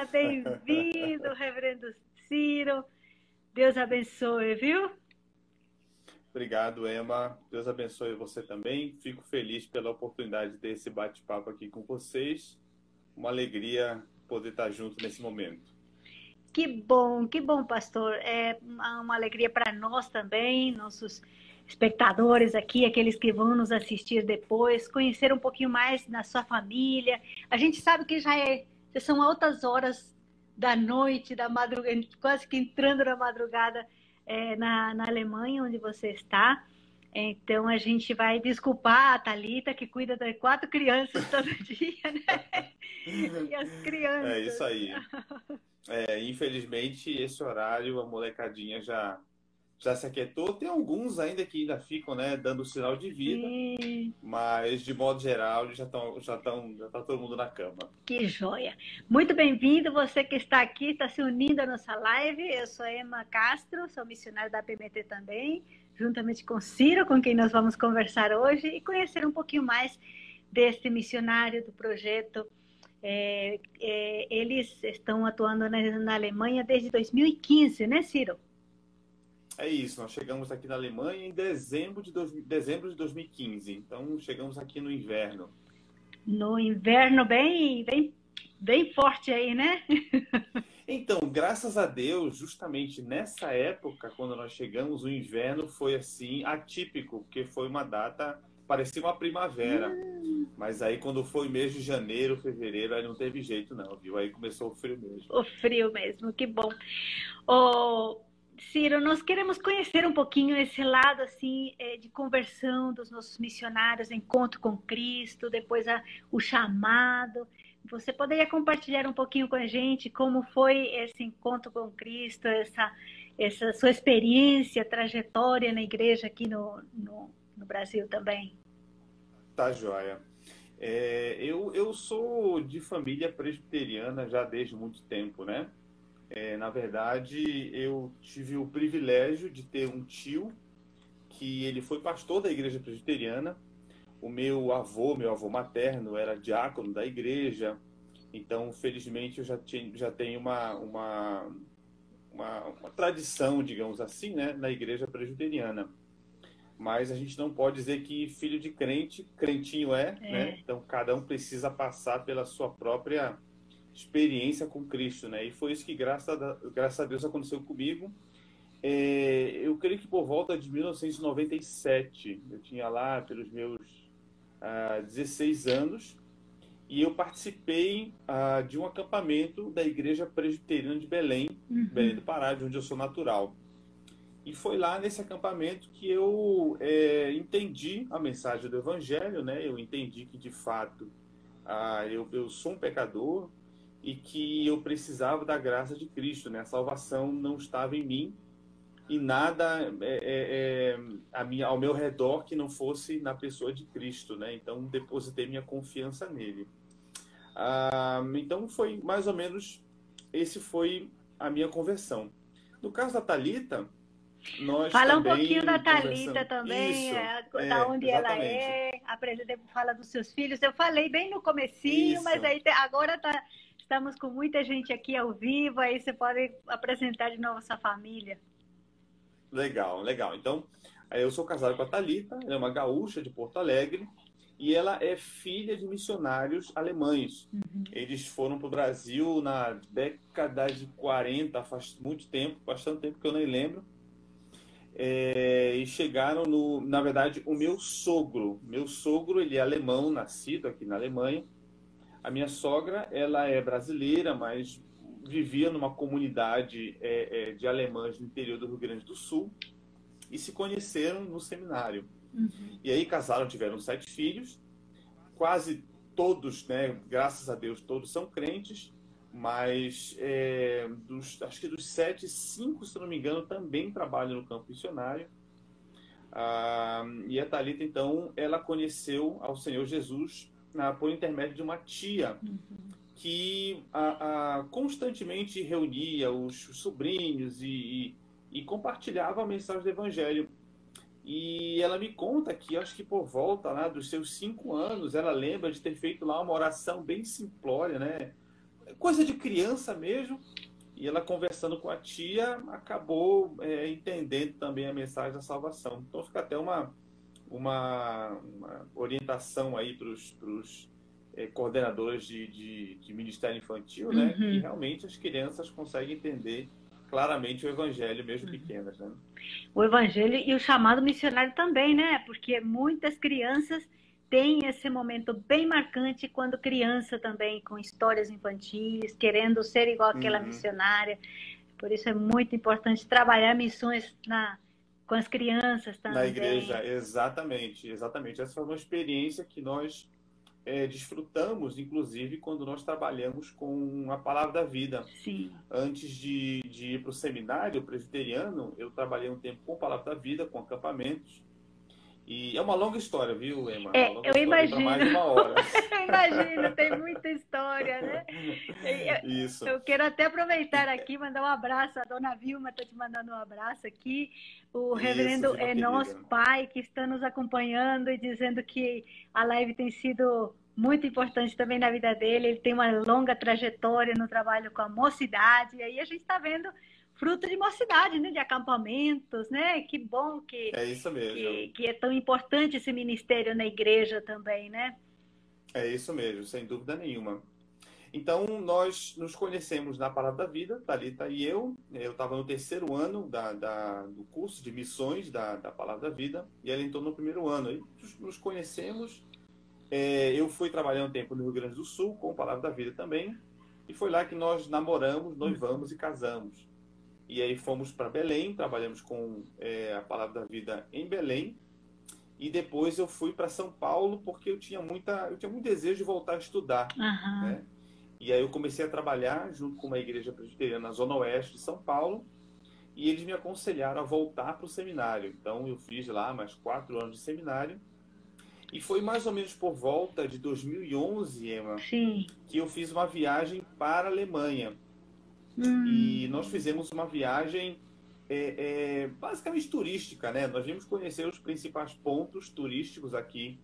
Seja bem-vindo, reverendo Ciro. Deus abençoe, viu? Obrigado, Emma. Deus abençoe você também. Fico feliz pela oportunidade de ter esse bate-papo aqui com vocês. Uma alegria poder estar junto nesse momento. Que bom, que bom, pastor. É uma alegria para nós também, nossos espectadores aqui, aqueles que vão nos assistir depois, conhecer um pouquinho mais da sua família. A gente sabe que já, é, são altas horas da noite, da madrugada, quase que entrando na madrugada é, na, na Alemanha, onde você está. Então a gente vai desculpar a Thalita, que cuida de quatro crianças todo dia, né? E as crianças. É isso aí. É, infelizmente, esse horário, a molecadinha já já se aquietou. Tem alguns ainda que ainda ficam, né, dando sinal de vida, Sim. mas de modo geral já estão, já estão, já tá todo mundo na cama. Que joia! Muito bem-vindo você que está aqui, está se unindo à nossa live. Eu sou Emma Castro, sou missionária da PMT também, juntamente com Ciro, com quem nós vamos conversar hoje e conhecer um pouquinho mais deste missionário do projeto. É, é, eles estão atuando na, na Alemanha desde 2015, né, Ciro? É isso, nós chegamos aqui na Alemanha em dezembro de, dois, dezembro de 2015. Então, chegamos aqui no inverno. No inverno bem, bem, bem forte aí, né? então, graças a Deus, justamente nessa época, quando nós chegamos, o inverno foi assim, atípico, porque foi uma data, parecia uma primavera. Hum. Mas aí, quando foi mês de janeiro, fevereiro, aí não teve jeito, não, viu? Aí começou o frio mesmo. O frio mesmo, que bom. Oh, Ciro, nós queremos conhecer um pouquinho esse lado assim é, de conversão dos nossos missionários, encontro com Cristo, depois a, o chamado. Você poderia compartilhar um pouquinho com a gente como foi esse encontro com Cristo, essa, essa sua experiência, trajetória na igreja aqui no, no, no Brasil também? Tá, joia. É, eu, eu sou de família presbiteriana já desde muito tempo, né? É, na verdade, eu tive o privilégio de ter um tio que ele foi pastor da igreja presbiteriana. O meu avô, meu avô materno, era diácono da igreja. Então, felizmente, eu já, tinha, já tenho uma, uma, uma, uma tradição, digamos assim, né, na igreja presbiteriana. Mas a gente não pode dizer que filho de crente, crentinho é, é. né? Então, cada um precisa passar pela sua própria experiência com Cristo, né? E foi isso que, graças a, graças a Deus, aconteceu comigo. É, eu creio que por volta de 1997, eu tinha lá pelos meus ah, 16 anos, e eu participei ah, de um acampamento da Igreja Presbiteriana de Belém, uhum. Belém do Pará, de onde eu sou natural. E foi lá nesse acampamento que eu é, entendi a mensagem do Evangelho, né? Eu entendi que de fato ah, eu, eu sou um pecador, e que eu precisava da graça de Cristo, né? A salvação não estava em mim e nada é, é, é, a minha, ao meu redor que não fosse na pessoa de Cristo, né? Então depositei minha confiança nele. Ah, então foi mais ou menos esse foi a minha conversão. No caso da Talita, nós fala um pouquinho da Talita também, Isso, é, da onde ela é, apresenta, fala dos seus filhos. Eu falei bem no comecinho, Isso. mas aí agora tá Estamos com muita gente aqui ao vivo, aí você pode apresentar de novo a sua família. Legal, legal. Então, eu sou casado com a Talita, ela é uma gaúcha de Porto Alegre e ela é filha de missionários alemães. Uhum. Eles foram para o Brasil na década de 40, faz muito tempo, bastante tempo que eu nem lembro. É, e chegaram no, na verdade, o meu sogro. Meu sogro, ele é alemão, nascido aqui na Alemanha a minha sogra, ela é brasileira, mas vivia numa comunidade é, é, de alemães no interior do Rio Grande do Sul e se conheceram no seminário. Uhum. E aí casaram, tiveram sete filhos, quase todos, né, graças a Deus, todos são crentes, mas é, dos, acho que dos sete, cinco, se não me engano, também trabalham no campo missionário. Ah, e a Thalita, então, ela conheceu ao Senhor Jesus ah, por intermédio de uma tia uhum. que constantemente reunia os, sobrinhos e, e, e, compartilhava a mensagem do Evangelho. E ela me conta que, acho que por volta lá dos seus cinco anos, ela lembra de ter feito lá uma oração bem simplória, né? coisa de criança mesmo. E ela conversando com a tia acabou é, entendendo também a mensagem da salvação. Então fica até uma, uma, uma orientação aí para os é, coordenadores de, de, de, ministério infantil, né? Uhum. Que realmente as crianças conseguem entender claramente o evangelho, mesmo uhum. pequenas, né? O evangelho e o chamado missionário também, né? Porque muitas crianças têm esse momento bem marcante quando criança também, com histórias infantis, querendo ser igual àquela uhum. missionária. Por isso é muito importante trabalhar missões na, com as crianças também. Na igreja, exatamente, exatamente. Essa foi uma experiência que nós é, desfrutamos, inclusive, quando nós trabalhamos com a palavra da vida. Sim. Antes de, de ir para o seminário presbiteriano, eu trabalhei um tempo com a palavra da vida, com acampamentos. E é uma longa história, viu, Emma? É, eu imagino. Mais de uma hora. imagino, tem muita história, né? Isso. Eu quero até aproveitar aqui mandar um abraço. A dona Vilma está te mandando um abraço aqui. O Isso, reverendo é nosso pai que está nos acompanhando e dizendo que a live tem sido muito importante também na vida dele. Ele tem uma longa trajetória no trabalho com a mocidade. E aí a gente está vendo fruto de mocidade, né? De acampamentos, né? Que bom que é isso mesmo. Que, que, é tão importante esse ministério na igreja também, né? É isso mesmo, sem dúvida nenhuma. Então nós nos conhecemos na Palavra da Vida, Talita e eu. Eu estava no terceiro ano da, da, do curso de missões da, da Palavra da Vida e ela entrou no primeiro ano. Aí nos conhecemos. É, eu fui trabalhar um tempo no Rio Grande do Sul com a Palavra da Vida também. E foi lá que nós namoramos, noivamos e casamos. E aí fomos para Belém, trabalhamos com é, a Palavra da Vida em Belém. E depois eu fui para São Paulo porque eu tinha, muita, eu tinha muito desejo de voltar a estudar. Uhum. Né? E aí eu comecei a trabalhar junto com uma igreja presbiteriana na Zona Oeste de São Paulo. E eles me aconselharam a voltar para o seminário. Então eu fiz lá mais quatro anos de seminário. E foi mais ou menos por volta de 2011, Emma, Sim. que eu fiz uma viagem para a Alemanha. Hum. E nós fizemos uma viagem é, é, basicamente turística, né? Nós vimos conhecer os principais pontos turísticos aqui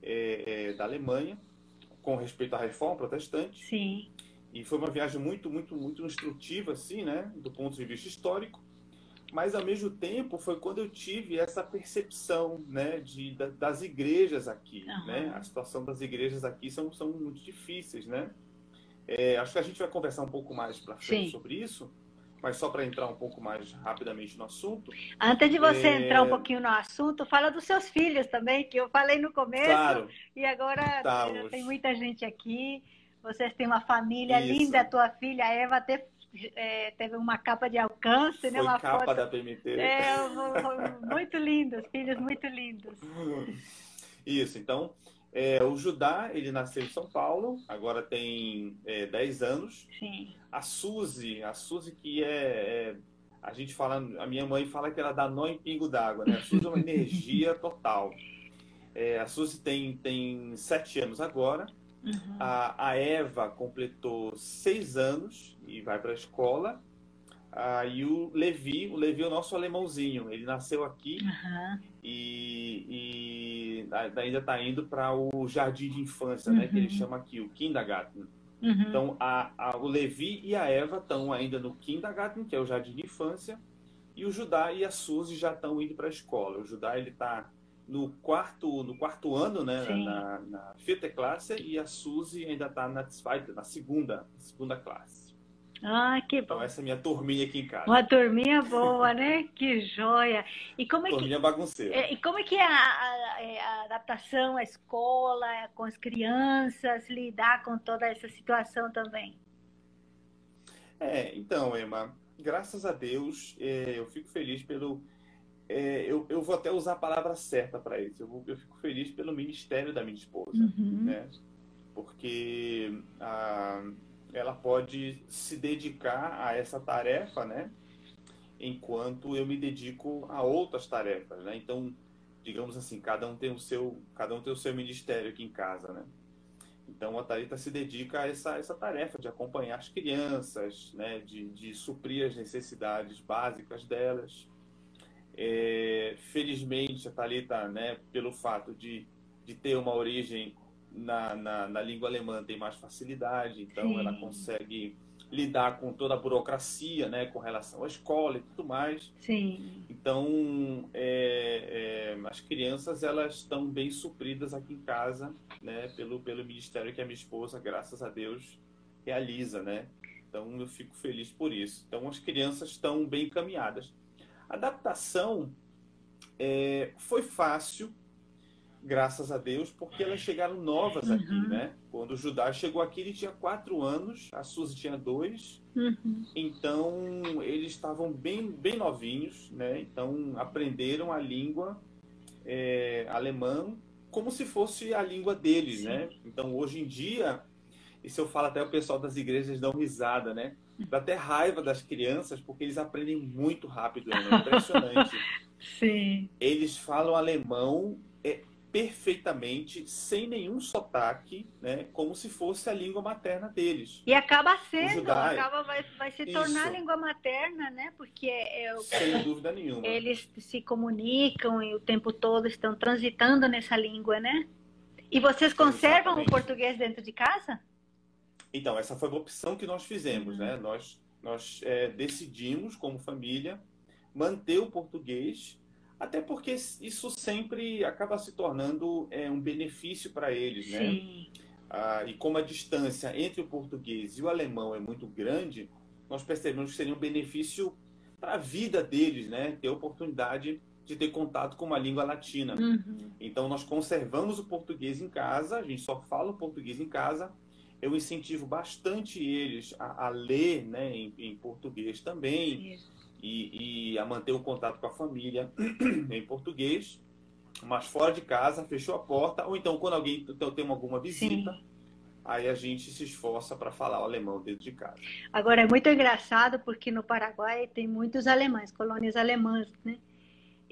é, é, da Alemanha, com respeito à reforma protestante. Sim. E foi uma viagem muito, muito, muito instrutiva, assim, né? Do ponto de vista histórico. Mas, ao mesmo tempo, foi quando eu tive essa percepção, né? De, das igrejas aqui, uhum. né? A situação das igrejas aqui são, são muito difíceis, né? É, acho que a gente vai conversar um pouco mais para frente Sim. sobre isso, mas só para entrar um pouco mais rapidamente no assunto. Antes de você é... entrar um pouquinho no assunto, fala dos seus filhos também, que eu falei no começo claro. e agora tá, tem muita gente aqui. Vocês têm uma família isso. linda, a tua filha Eva até é, teve uma capa de alcance, né, Foi né? Uma capa foto. da PMT. É, muito lindos, filhos muito lindos. Isso, então é, o Judá, ele nasceu em São Paulo, agora tem é, 10 anos. Sim. A Suzy, a Suzy que é, é, A gente fala, a minha mãe fala que ela dá nó em pingo d'água, né? A Suzy é uma energia total. É, a Suzy tem, tem 7 anos agora. Uhum. A, a Eva completou 6 anos e vai para a escola. Ah, e o Levi, o Levi é o nosso alemãozinho. Ele nasceu aqui uhum. e, e, ainda está indo para o jardim de infância, uhum. né? Que ele uhum. chama aqui, o kindergarten. Uhum. Então, a, a, o Levi e a Eva estão ainda no kindergarten, que é o jardim de infância, e o Judá e a Suzy já estão indo para a escola. O Judá ele está no quarto no quarto ano, né, na, na classe, e a Suzy ainda está na, na segunda segunda classe. Ah, que então, bom. Então, essa é a minha turminha aqui em casa. Uma turminha boa, né? Que joia. E como é turminha que, bagunceira. É, e como é que é a, a, a, adaptação à escola, com as crianças, lidar com toda essa situação também? É, então, Emma, graças a Deus, é, eu fico feliz pelo. É, eu, eu vou até usar a palavra certa para isso. Eu, vou, eu fico feliz pelo ministério da minha esposa, uhum. né? Porque a ela pode se dedicar a essa tarefa, né? Enquanto eu me dedico a outras tarefas, né? Então, digamos assim, cada um tem o seu, cada um tem o seu ministério aqui em casa, né? Então a Thalita se dedica a essa, essa tarefa de acompanhar as crianças, né? de, de suprir as necessidades básicas delas. É, felizmente a Thalita, né, pelo fato de, de ter uma origem na, na, na, língua alemã tem mais facilidade, então Sim. ela consegue lidar com toda a burocracia, né, com relação à escola e tudo mais. Sim. Então, é, é, as crianças elas estão bem supridas aqui em casa, né, pelo pelo ministério que a minha esposa, graças a Deus, realiza, né. Então, eu fico feliz por isso. Então, as crianças estão bem encaminhadas. A adaptação é, foi fácil, graças a Deus, porque elas chegaram novas aqui, uhum. né? Quando o Judá chegou aqui, ele tinha quatro anos, a Suzy tinha dois, uhum. então eles estavam bem, bem novinhos, né? Então aprenderam a língua é, alemã como se fosse a língua deles, Sim. né? Então hoje em dia, isso eu falo até o pessoal das igrejas dão risada, né? Dá até raiva das crianças porque eles aprendem muito rápido, é impressionante. Sim. Eles falam alemão é, perfeitamente, sem nenhum sotaque, né, como se fosse a língua materna deles. E acaba sendo, acaba, vai, vai se tornar a língua materna, né? Porque é, é, sem dúvida nenhuma. Eles se comunicam e o tempo todo estão transitando nessa língua, né? E vocês conservam Exatamente. o português dentro de casa? Então, essa foi uma opção que nós fizemos, uhum. né? Nós, nós é, decidimos, como família, manter o português até porque isso sempre acaba se tornando é, um benefício para eles, né? Sim. Ah, e como a distância entre o português e o alemão é muito grande, nós percebemos que seria um benefício para a vida deles, né? Ter a oportunidade de ter contato com uma língua latina. Uhum. Então, nós conservamos o português em casa, a gente só fala o português em casa. Eu incentivo bastante eles a, a ler né, em, em português também. Sim e, e a manter o contato com a família em português, mas fora de casa, fechou a porta, ou então quando alguém então, tem alguma visita, Sim. aí a gente se esforça para falar o alemão dentro de casa. Agora é muito engraçado porque no Paraguai tem muitos alemães, colônias alemãs, né?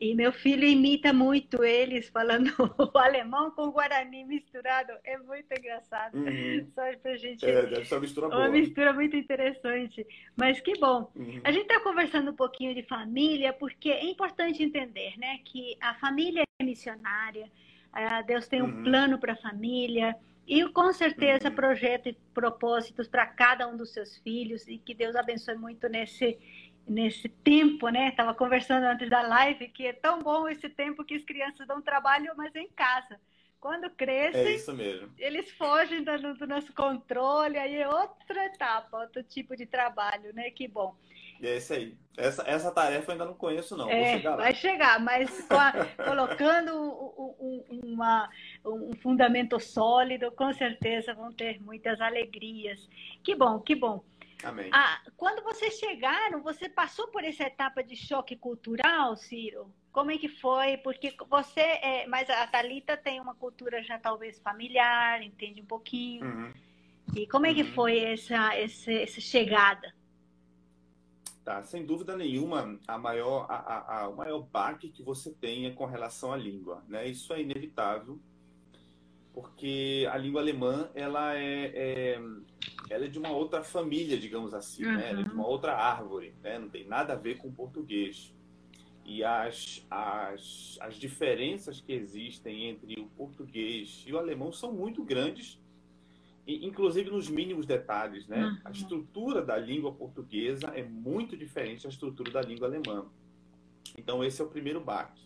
E meu filho imita muito eles falando o alemão com o guarani misturado. É muito engraçado. Uhum. Só pra gente. É, deve ser uma mistura boa. Uma mistura muito interessante. Mas que bom. Uhum. A gente está conversando um pouquinho de família, porque é importante entender, né, que a família é missionária. Eh, Deus tem um uhum. plano para a família. E com certeza uhum. projeta e propósitos para cada um dos seus filhos e que Deus abençoe muito nesse nesse tempo, né? Estava conversando antes da live que é tão bom esse tempo que as crianças dão trabalho, mas em casa. Quando crescem, é eles fogem do, do, nosso controle, aí é outra etapa, outro tipo de trabalho, né? Que bom. E é isso aí. Essa, essa tarefa eu ainda não conheço, não. É, chegar vai chegar, mas a, colocando um, um, uma, um fundamento sólido, com certeza vão ter muitas alegrias. Que bom, que bom. Amém. Ah, quando vocês chegaram, você passou por essa etapa de choque cultural, Ciro? Como é que foi? Porque você, é, mas a Talita tem uma cultura já talvez familiar, entende um pouquinho. Uhum. E como é que uhum. foi essa, essa, essa chegada? Tá, sem dúvida nenhuma, a maior, a, a, a, o maior baque que você tem é com relação à língua, né? Isso é inevitável porque a língua alemã ela é, é, ela é de uma outra família, digamos assim, uhum. né? Ela é de uma outra árvore, né? Não tem nada a ver com o português. E as, as, as diferenças que existem entre o português e o alemão são muito grandes, inclusive nos mínimos detalhes, né? Uhum. A estrutura da língua portuguesa é muito diferente da estrutura da língua alemã. Então, esse é o primeiro baque.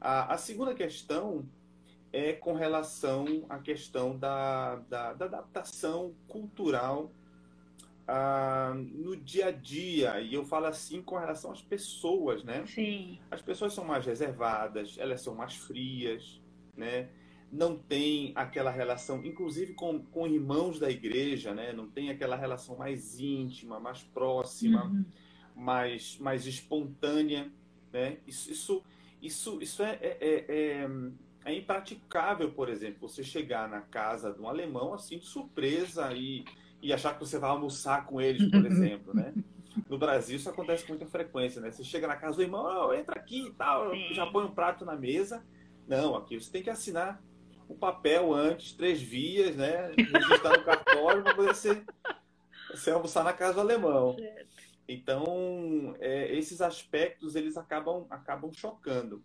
A, a segunda questão é com relação à questão da, da, da adaptação cultural ah, no dia a dia. E eu falo assim com relação às pessoas, né? Sim. As pessoas são mais reservadas, elas são mais frias, né? Não tem aquela relação, inclusive com, com irmãos da igreja, né? Não tem aquela relação mais íntima, mais próxima, uhum. mais, mais espontânea, né? Isso, isso, isso, isso é, é, é, é é impraticável, por exemplo, você chegar na casa de um alemão assim de surpresa e, e achar que você vai almoçar com eles, por exemplo, né? No Brasil isso acontece com muita frequência, né? Você chega na casa do irmão, oh, entra aqui e tal, Sim. já põe um prato na mesa. Não, aqui você tem que assinar um papel antes, três vias, né? Registrar no cartório para poder ser, você almoçar na casa do alemão. Então, é, esses aspectos eles acabam, acabam chocando.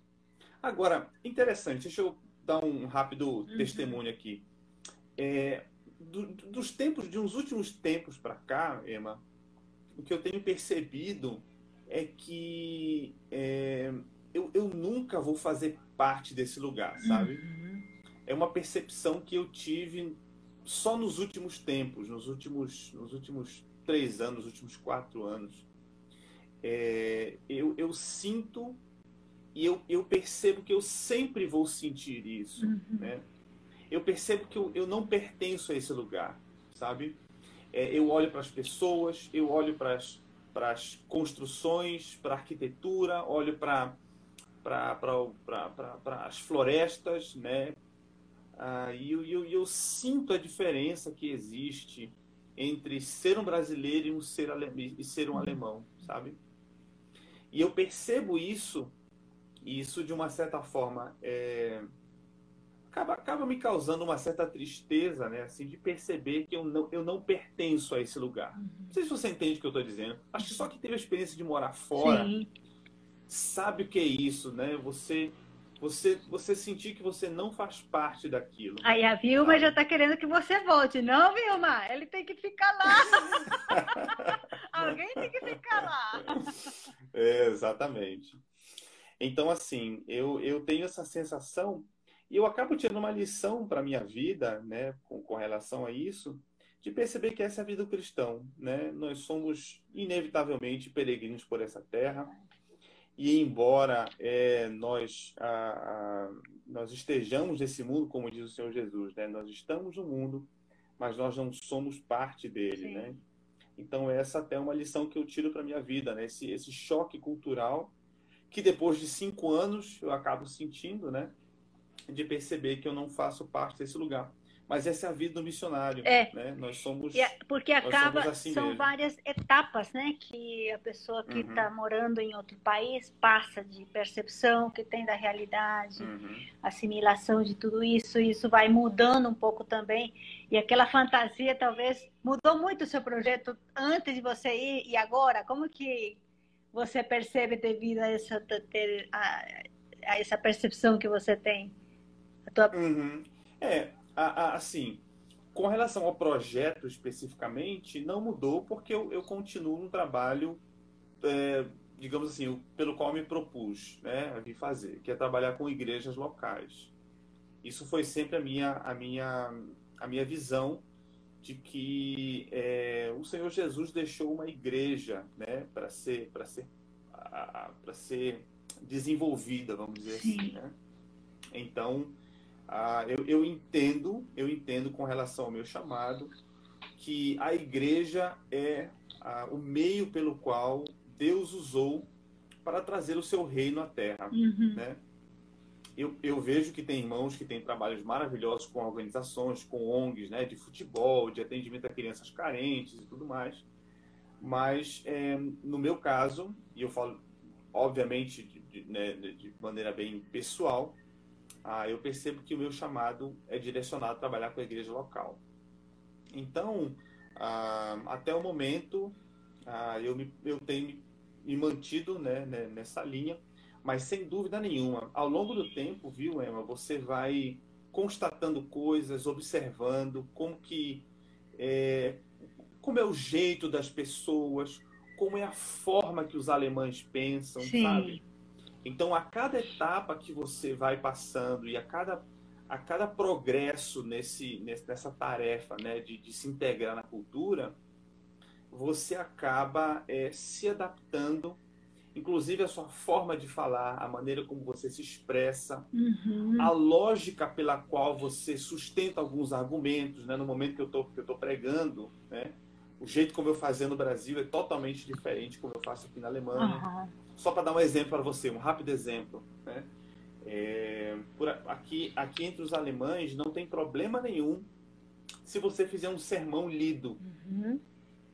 Agora, interessante, deixa eu dar um rápido uhum. testemunho aqui. é, do, dos tempos, de uns últimos tempos para cá, Emma, o que eu tenho percebido é que é, eu, eu nunca vou fazer parte desse lugar, sabe? Uhum. É uma percepção que eu tive só nos últimos tempos, nos últimos, nos últimos três anos, nos últimos quatro anos. É, eu, eu sinto e eu, eu percebo que eu sempre vou sentir isso, uhum. né? Eu percebo que eu, eu não pertenço a esse lugar, sabe? É, eu olho para as pessoas, eu olho para as, construções, para a arquitetura, olho para para as florestas, né? Ah, e eu, eu, eu, sinto a diferença que existe entre ser um brasileiro e, um ser, ale... e ser um alemão, sabe? E eu percebo isso, e isso de uma certa forma é... acaba, acaba me causando uma certa tristeza, né? Assim, de perceber que eu não, eu não pertenço a esse lugar. Uhum. Não sei se você entende o que eu estou dizendo. Acho que só que teve a experiência de morar fora Sim. sabe o que é isso, né? Você você, você sentir que você não faz parte daquilo. Aí a Vilma já está querendo que você volte. Não, Vilma, ele tem que ficar lá. Alguém tem que ficar lá. É, exatamente. Então, assim, eu, eu tenho essa sensação e eu acabo tirando uma lição para a minha vida, né, com, com relação a isso, de perceber que essa é a vida do cristão, né? Nós somos inevitavelmente peregrinos por essa terra e embora é, nós, a, a, nós estejamos nesse mundo, como diz o Senhor Jesus, né? nós estamos no mundo, mas nós não somos parte dele. Né? Então, essa até é uma lição que eu tiro para a minha vida, né? esse, esse choque cultural que depois de cinco anos eu acabo sentindo, né? de perceber que eu não faço parte desse lugar. Mas essa é a vida do missionário. É. Né? Nós somos. É, porque acaba, assim são mesmo. várias etapas, né? Que a pessoa que está uhum. morando em outro país passa de percepção que tem da realidade, uhum. assimilação de tudo isso. Isso vai mudando um pouco também. E aquela fantasia talvez mudou muito o seu projeto antes de você ir e agora. Como que você percebe devido a essa, a, a essa percepção que você tem? A tua... Uhum. É, assim, com relação ao projeto especificamente, não mudou porque eu, eu continuo no trabalho, é, digamos assim, pelo qual me propus né, a fazer, que é trabalhar com igrejas locais. Isso foi sempre a minha, a minha, a minha visão de que é, o Senhor Jesus deixou uma igreja né, para ser, para ser, para ser desenvolvida, vamos dizer assim, Sim. assim. Né? Então, ah, eu, eu entendo, eu entendo com relação ao meu chamado, que a igreja é ah, o meio pelo qual Deus usou para trazer o seu reino à terra, uhum. né? Eu, eu, vejo que tem irmãos que têm trabalhos maravilhosos com organizações, com ONGs, né, de futebol, de atendimento a crianças carentes e tudo mais. Mas, é, no meu caso, e eu falo, obviamente, de, de, né, de maneira bem pessoal, ah, eu percebo que o meu chamado é direcionado a trabalhar com a igreja local. Então, ah, até o momento, ah, eu, me, eu tenho me mantido né, né, nessa linha, mas sem dúvida nenhuma, ao longo do tempo, viu, Emma, você vai constatando coisas, observando como que é, como é o jeito das pessoas, como é a forma que os alemães pensam, Sim. sabe? Então, a cada etapa que você vai passando e a cada, a cada progresso nesse, nessa tarefa né, de, de se integrar na cultura, você acaba é, se adaptando, inclusive a sua forma de falar, a maneira como você se expressa, uhum. a lógica pela qual você sustenta alguns argumentos, né, no momento que eu estou pregando, né, o jeito como eu fazia no Brasil é totalmente diferente como eu faço aqui na Alemanha. Uhum. Só para dar um exemplo para você, um rápido exemplo. Né? É, por aqui, aqui entre os alemães não tem problema nenhum se você fizer um sermão lido. Uhum.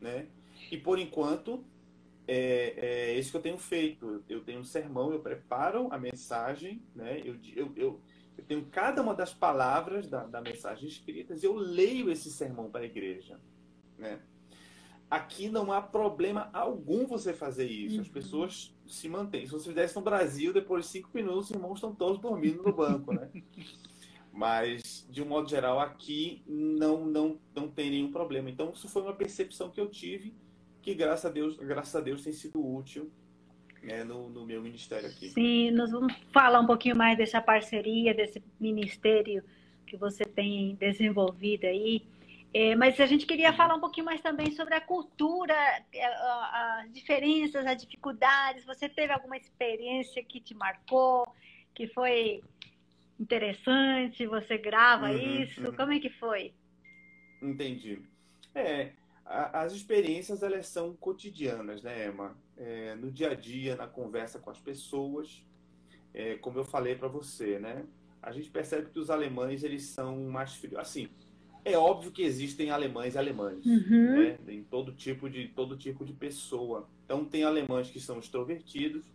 Né? E por enquanto, é, é isso que eu tenho feito. Eu tenho um sermão, eu preparo a mensagem, né? eu, eu, eu, eu tenho cada uma das palavras da, da mensagem escritas, eu leio esse sermão para a igreja. Né? Aqui não há problema algum você fazer isso. Uhum. As pessoas se mantêm. Se você fizesse no Brasil, depois de cinco minutos, os irmãos estão todos dormindo no banco, né? Mas, de um modo geral, aqui não, não, não tem nenhum problema. Então, isso foi uma percepção que eu tive, que graças a Deus, graças a Deus tem sido útil né, no, no meu ministério aqui. Sim, nós vamos falar um pouquinho mais dessa parceria, desse ministério que você tem desenvolvido aí. É, mas a gente queria falar um pouquinho mais também sobre a cultura, é, as diferenças, as dificuldades. Você teve alguma experiência que te marcou, que foi interessante? Você grava uhum, isso? Uhum. Como é que foi? Entendi. É, a, as experiências elas são cotidianas, né, Emma? É, no dia a dia, na conversa com as pessoas, é, como eu falei para você, né? A gente percebe que os alemães eles são mais frios. Assim, é óbvio que existem alemães e alemães, uhum. né? Em todo tipo de todo tipo de pessoa. Então tem alemães que são extrovertidos,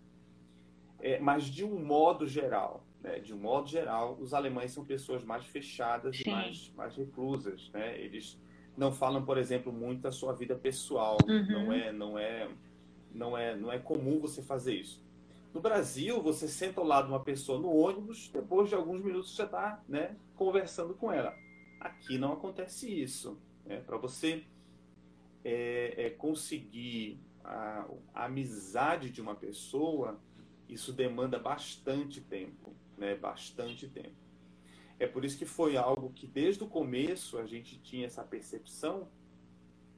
é, mas de um modo geral, né? De um modo geral, os alemães são pessoas mais fechadas Sim. e mais mais reclusas, né? Eles não falam, por exemplo, muito da sua vida pessoal. Uhum. Não é não é não é não é comum você fazer isso. No Brasil, você senta ao lado de uma pessoa no ônibus, depois de alguns minutos você está né, conversando com ela. Aqui não acontece isso. Né? Para você é, é, conseguir a, a, amizade de uma pessoa, isso demanda bastante tempo, né? Bastante tempo. É por isso que foi algo que desde o começo a gente tinha essa percepção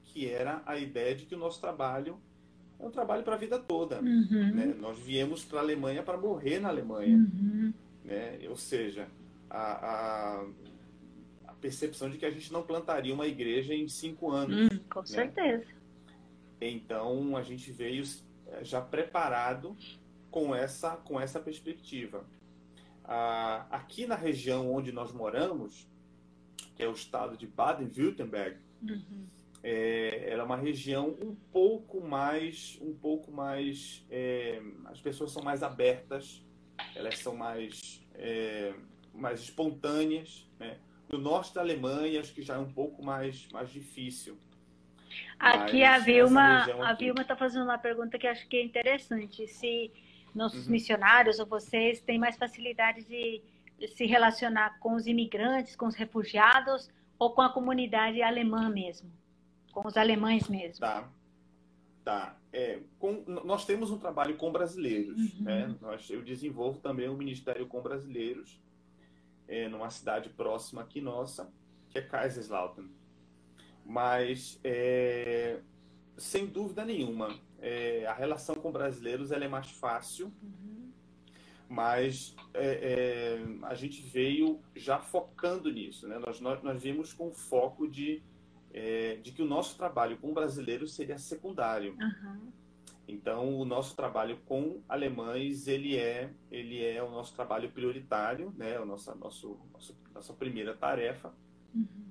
que era a ideia de que o nosso trabalho é um trabalho para a vida toda. Uhum. Né? Nós viemos para a Alemanha para morrer na Alemanha. Uhum. Né? Ou seja, a, a, percepção de que a gente não plantaria uma igreja em cinco anos. Hum, com né? certeza. Então a gente veio já preparado com essa com essa perspectiva. Ah, aqui na região onde nós moramos, que é o estado de Baden-Württemberg, uhum. é, ela é uma região um pouco mais um pouco mais é, as pessoas são mais abertas, elas são mais é, mais espontâneas, né? No norte da Alemanha, acho que já é um pouco mais, mais difícil. Aqui Mas, a Vilma a Vilma está fazendo uma pergunta que acho que é interessante. Se nossos uhum. missionários ou vocês têm mais facilidade de se relacionar com os imigrantes, com os refugiados ou com a comunidade alemã mesmo, com os alemães mesmo. Tá, tá. É, com, nós temos um trabalho com brasileiros. Uhum. Né? Nós, eu desenvolvo também um ministério com brasileiros é, numa cidade próxima aqui nossa, que é Kaiserslautern. Mas, é, sem dúvida nenhuma, é, a relação com brasileiros ela é mais fácil, uhum. mas é, é, a gente veio já focando nisso. Né? Nós, nós, nós vimos com foco de, é, de que o nosso trabalho com brasileiros seria secundário. Uhum. Então, o nosso trabalho com alemães, ele é, ele é o nosso trabalho prioritário, né? O nosso, nosso, nosso nossa primeira tarefa. Uhum.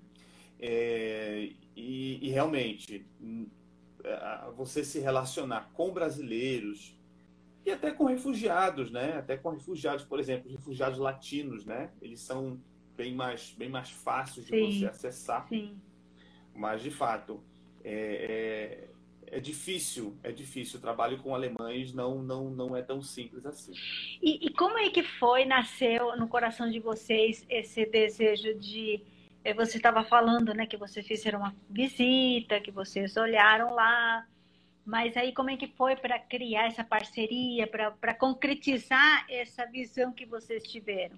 É, e, e, realmente, você se relacionar com brasileiros e até com refugiados, né? Até com refugiados, por exemplo, refugiados latinos, né? Eles são bem mais, bem mais fáceis de Sim. você acessar. Sim. Mas, de fato, é, é é difícil, é difícil. O trabalho com alemães não, não, não é tão simples assim. E, e, como é que foi, nasceu no coração de vocês esse desejo de. Eh, você estava falando, né, que vocês fizeram uma visita, que vocês olharam lá, mas aí como é que foi para criar essa parceria, para concretizar essa visão que vocês tiveram?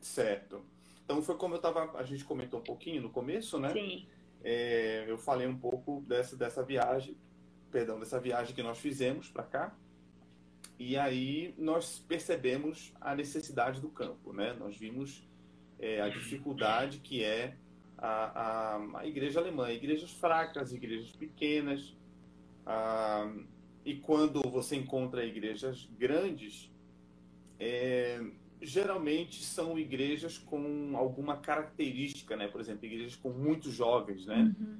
Certo. Então foi como eu estava, a gente comentou um pouquinho no começo, né? Sim é, eu falei um pouco dessa, dessa viagem, perdão, dessa viagem que nós fizemos para cá. E aí nós percebemos a necessidade do campo, né? Nós vimos é, a dificuldade que é a, a, a, igreja alemã, igrejas fracas, igrejas pequenas. Ah, e quando você encontra igrejas grandes, é, geralmente são igrejas com alguma característica, né? Por exemplo, igrejas com muitos jovens, né? Uhum.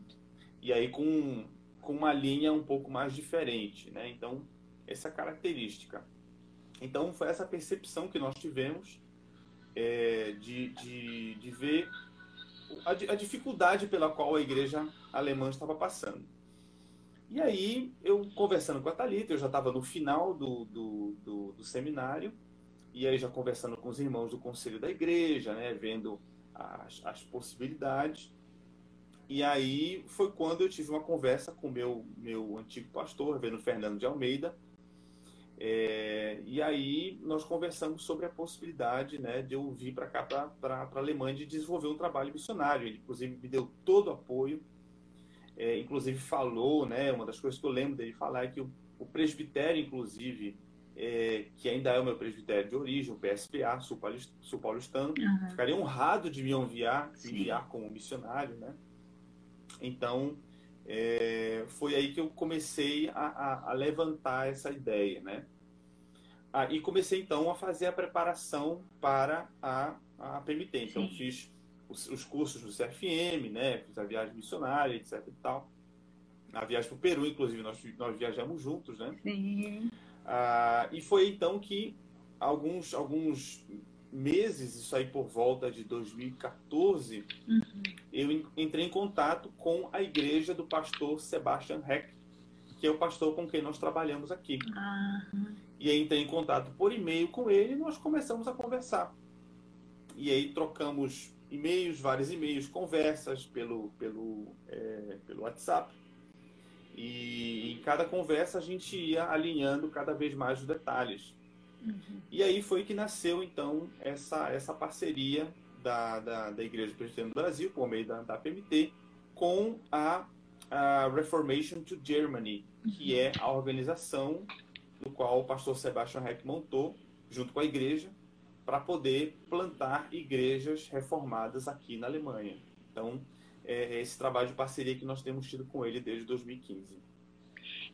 E aí com, com uma linha um pouco mais diferente, né? Então, essa característica. Então, foi essa percepção que nós tivemos é, de, de, de ver a, a dificuldade pela qual a igreja alemã estava passando. E aí, eu conversando com a Thalita, eu já estava no final do, do, do, do seminário, e aí já conversando com os irmãos do conselho da igreja, né, vendo as, as possibilidades. E aí foi quando eu tive uma conversa com o meu, meu antigo pastor, Reverendo Fernando de Almeida. É, e aí nós conversamos sobre a possibilidade né, de eu vir para cá, para a Alemanha, de desenvolver um trabalho missionário. Ele, inclusive, me deu todo o apoio. É, inclusive, falou, né, uma das coisas que eu lembro dele falar é que o, o presbitério, inclusive, é, que ainda é o meu presbitério de origem, o PSPA, sul, paulistano, uhum. ficaria honrado de me enviar, enviar como missionário, né? Então, é, foi aí que eu comecei a, a, a levantar essa ideia, né? Ah, e comecei então a fazer a preparação para a, a PMT. Então, Sim. fiz os, os, cursos do CFM, né? Fiz a viagem missionária, etc e tal. A viagem para o Peru, inclusive, nós, nós viajamos juntos, né? Sim. Ah, e foi então que alguns, alguns meses, isso aí por volta de 2014, uhum. Eu entrei em contato com a igreja do pastor Sebastian Heck, que é o pastor com quem nós trabalhamos aqui. Uhum. E aí entrei em contato por e-mail com ele e nós começamos a conversar. E aí trocamos e-mails, vários e-mails, conversas pelo, pelo, é, pelo WhatsApp. E em cada conversa a gente ia alinhando cada vez mais os detalhes. Uhum. E aí foi que nasceu então essa, essa parceria da, da, da Igreja Presbiteriana do Brasil, por meio da, da PMT, com a, a Reformation to Germany, que é a organização do qual o pastor Sebastian Heck montou, junto com a igreja, para poder plantar igrejas reformadas aqui na Alemanha. Então, é, esse trabalho de parceria que nós temos tido com ele desde 2015.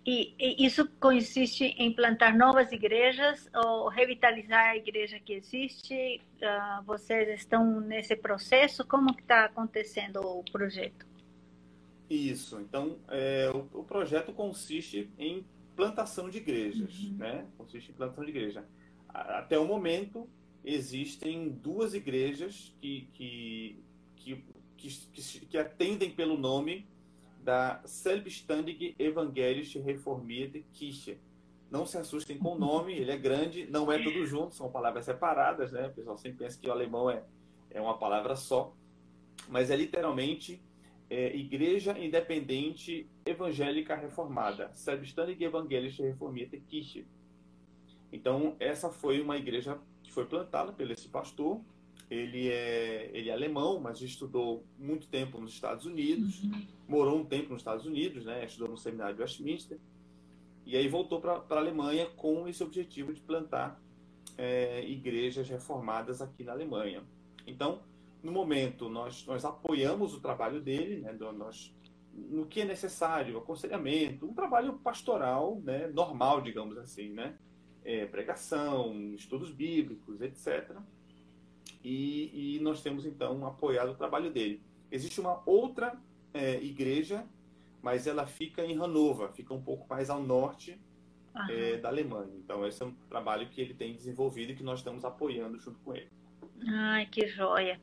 E, e, isso consiste em plantar novas igrejas ou revitalizar a igreja que existe? Uh, vocês estão nesse processo? Como está acontecendo o projeto? Isso. Então, é, o, o, projeto consiste em plantação de igrejas, uhum. né? Consiste em plantação de igreja. Até o momento existem duas igrejas que, que, que que, que, que atendem pelo nome da Selbstständige Evangelische Reformierte Kirche. Não se assustem com o nome, ele é grande, não é tudo junto, são palavras separadas, né? O pessoal sempre pensa que o alemão é, é uma palavra só, mas é literalmente é, Igreja Independente Evangélica Reformada, Selbstständige Evangelische Reformierte Kirche. Então, essa foi uma igreja que foi plantada pelo esse pastor, ele é, ele é alemão, mas estudou muito tempo nos Estados Unidos, uhum. morou um tempo nos Estados Unidos, né? estudou no seminário de Westminster, e aí voltou para a Alemanha com esse objetivo de plantar é, igrejas reformadas aqui na Alemanha. Então, no momento, nós, nós apoiamos o trabalho dele, né? nós, no que é necessário, aconselhamento, um trabalho pastoral né? normal, digamos assim, né? É, pregação, estudos bíblicos, etc., e, e nós temos então apoiado o trabalho dele. Existe uma outra é, igreja, mas ela fica em Hannover, fica um pouco mais ao norte é, da Alemanha. Então, esse é um trabalho que ele tem desenvolvido e que nós estamos apoiando junto com ele. Ai, que joia!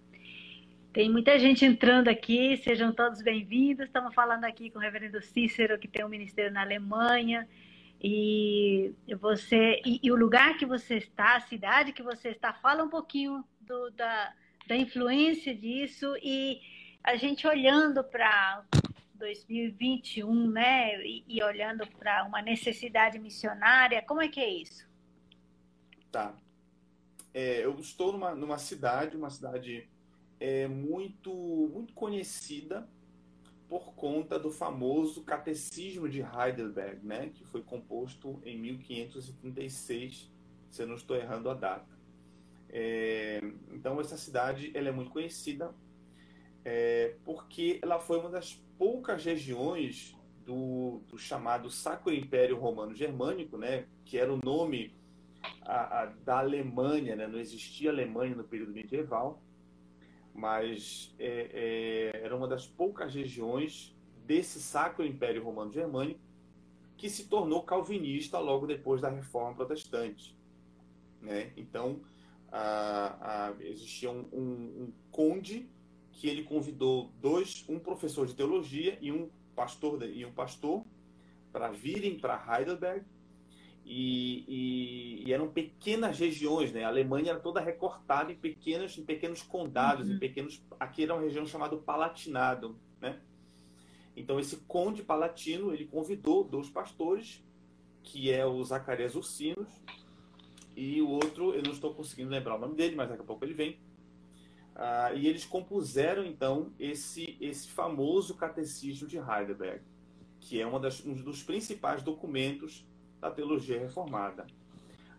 Tem muita gente entrando aqui, sejam todos bem-vindos. Estamos falando aqui com o reverendo Cícero, que tem um ministério na Alemanha. E você e, e, o lugar que você está, a cidade que você está, fala um pouquinho do, da, da influência disso e a gente olhando para 2021, né, e, e olhando para uma necessidade missionária, como é que é isso? Tá. É, eu estou numa, numa cidade, uma cidade é, muito, muito conhecida por conta do famoso Catecismo de Heidelberg, né, que foi composto em 1536, se eu não estou errando a data. É, então essa cidade ela é muito conhecida é, porque ela foi uma das poucas regiões do, do, chamado Sacro Império Romano Germânico, né, que era o nome a, a, da Alemanha, né, não existia Alemanha no período medieval, mas é, é era uma das poucas regiões desse Sacro Império Romano Germânico que se tornou calvinista logo depois da Reforma Protestante. Né? Então, a, a, existia um, um, um, conde que ele convidou dois, um professor de teologia e um pastor e um pastor para virem para Heidelberg E, e, e, eram pequenas regiões, né? A Alemanha era toda recortada em pequenos, em pequenos condados, uhum. em pequenos. Aqui era uma região chamada Palatinado, né? Então esse conde palatino ele convidou dois pastores, que é o Zacarias Ursinos e o outro eu não estou conseguindo lembrar o nome dele, mas daqui a pouco ele vem. Ah, e eles compuseram então esse esse famoso catecismo de Heidelberg, que é das, um dos principais documentos da teologia reformada.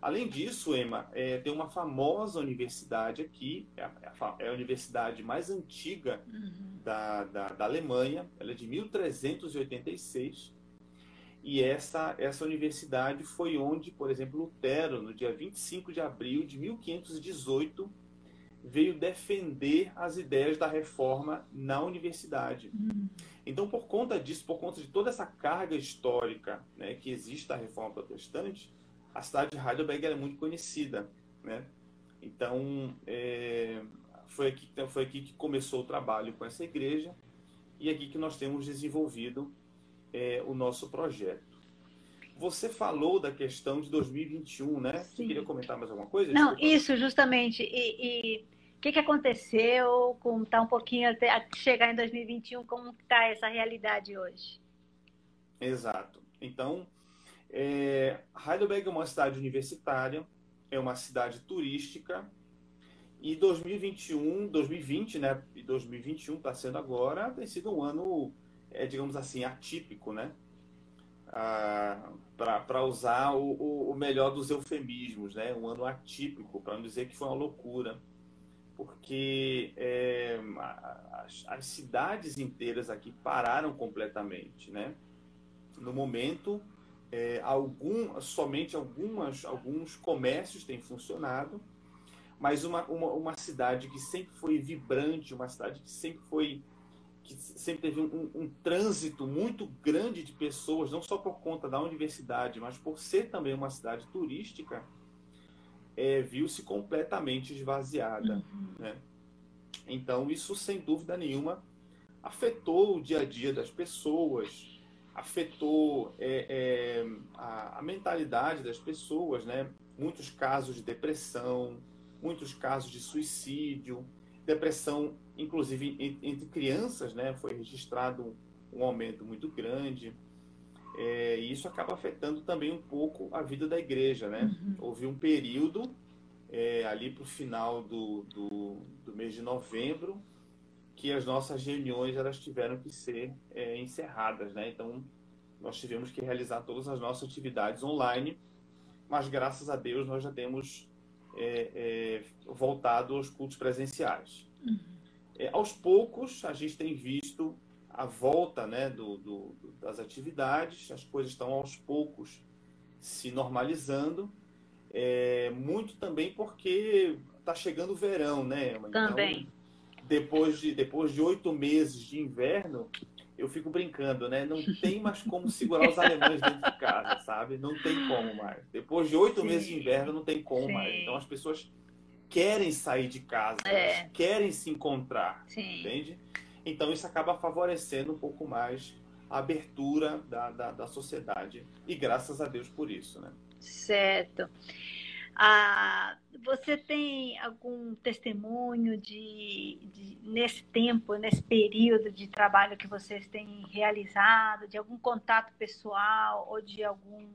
Além disso, Emma, é, tem uma famosa universidade aqui, é a, é a universidade mais antiga uhum. da, da, da, Alemanha, ela é de 1386, e essa, essa universidade foi onde, por exemplo, Lutero, no dia 25 de abril de 1518, veio defender as ideias da reforma na universidade. Uhum. Então, por conta disso, por conta de toda essa carga histórica né, que existe da reforma protestante, a cidade de Heidelberg é muito conhecida. Né? Então, é, foi, aqui, foi aqui que começou o trabalho com essa igreja e aqui que nós temos desenvolvido é, o nosso projeto. Você falou da questão de 2021, né? Sim. Você queria comentar mais alguma coisa? Não, Desculpa. isso, justamente. E, o que, que aconteceu com tá um pouquinho até chegar em 2021, como está essa realidade hoje? Exato. Então, é, Heidelberg é uma cidade universitária, é uma cidade turística, e 2021, 2020, né, e 2021 está sendo agora, tem sido um ano, é, digamos assim, atípico, né? Ah, para usar o, o, melhor dos eufemismos, né? Um ano atípico, para não dizer que foi uma loucura porque é, as, as, cidades inteiras aqui pararam completamente, né? No momento, é, algum, somente algumas, alguns comércios têm funcionado, mas uma, uma, uma, cidade que sempre foi vibrante, uma cidade que sempre foi que sempre teve um, um, trânsito muito grande de pessoas, não só por conta da universidade, mas por ser também uma cidade turística, é, viu-se completamente esvaziada. Uhum. Né? Então, isso, sem dúvida nenhuma, afetou o dia a dia das pessoas, afetou é, é, a, a, mentalidade das pessoas, né? Muitos casos de depressão, muitos casos de suicídio, depressão, inclusive entre crianças, né? Foi registrado um aumento muito grande. É, e isso acaba afetando também um pouco a vida da igreja, né? Uhum. Houve um período é, ali para o final do, do, do, mês de novembro que as nossas reuniões elas tiveram que ser é, encerradas, né? Então nós tivemos que realizar todas as nossas atividades online, mas graças a Deus nós já temos é, é voltado aos cultos presenciais. Uhum. É, aos poucos a gente tem visto a volta né, do, do, das atividades, as coisas estão aos poucos se normalizando. É, muito também porque está chegando o verão, né? Então, também. Depois de depois de oito meses de inverno, eu fico brincando, né? Não tem mais como segurar os alemães dentro de casa, sabe? Não tem como mais. Depois de oito meses de inverno, não tem como Sim. mais. Então as pessoas querem sair de casa, é. querem se encontrar, Sim. entende? Então, isso acaba favorecendo um pouco mais a abertura da, da, da sociedade. E graças a Deus por isso, né? Certo. Ah, você tem algum testemunho de, de, nesse tempo, nesse período de trabalho que vocês têm realizado, de algum contato pessoal ou de algum,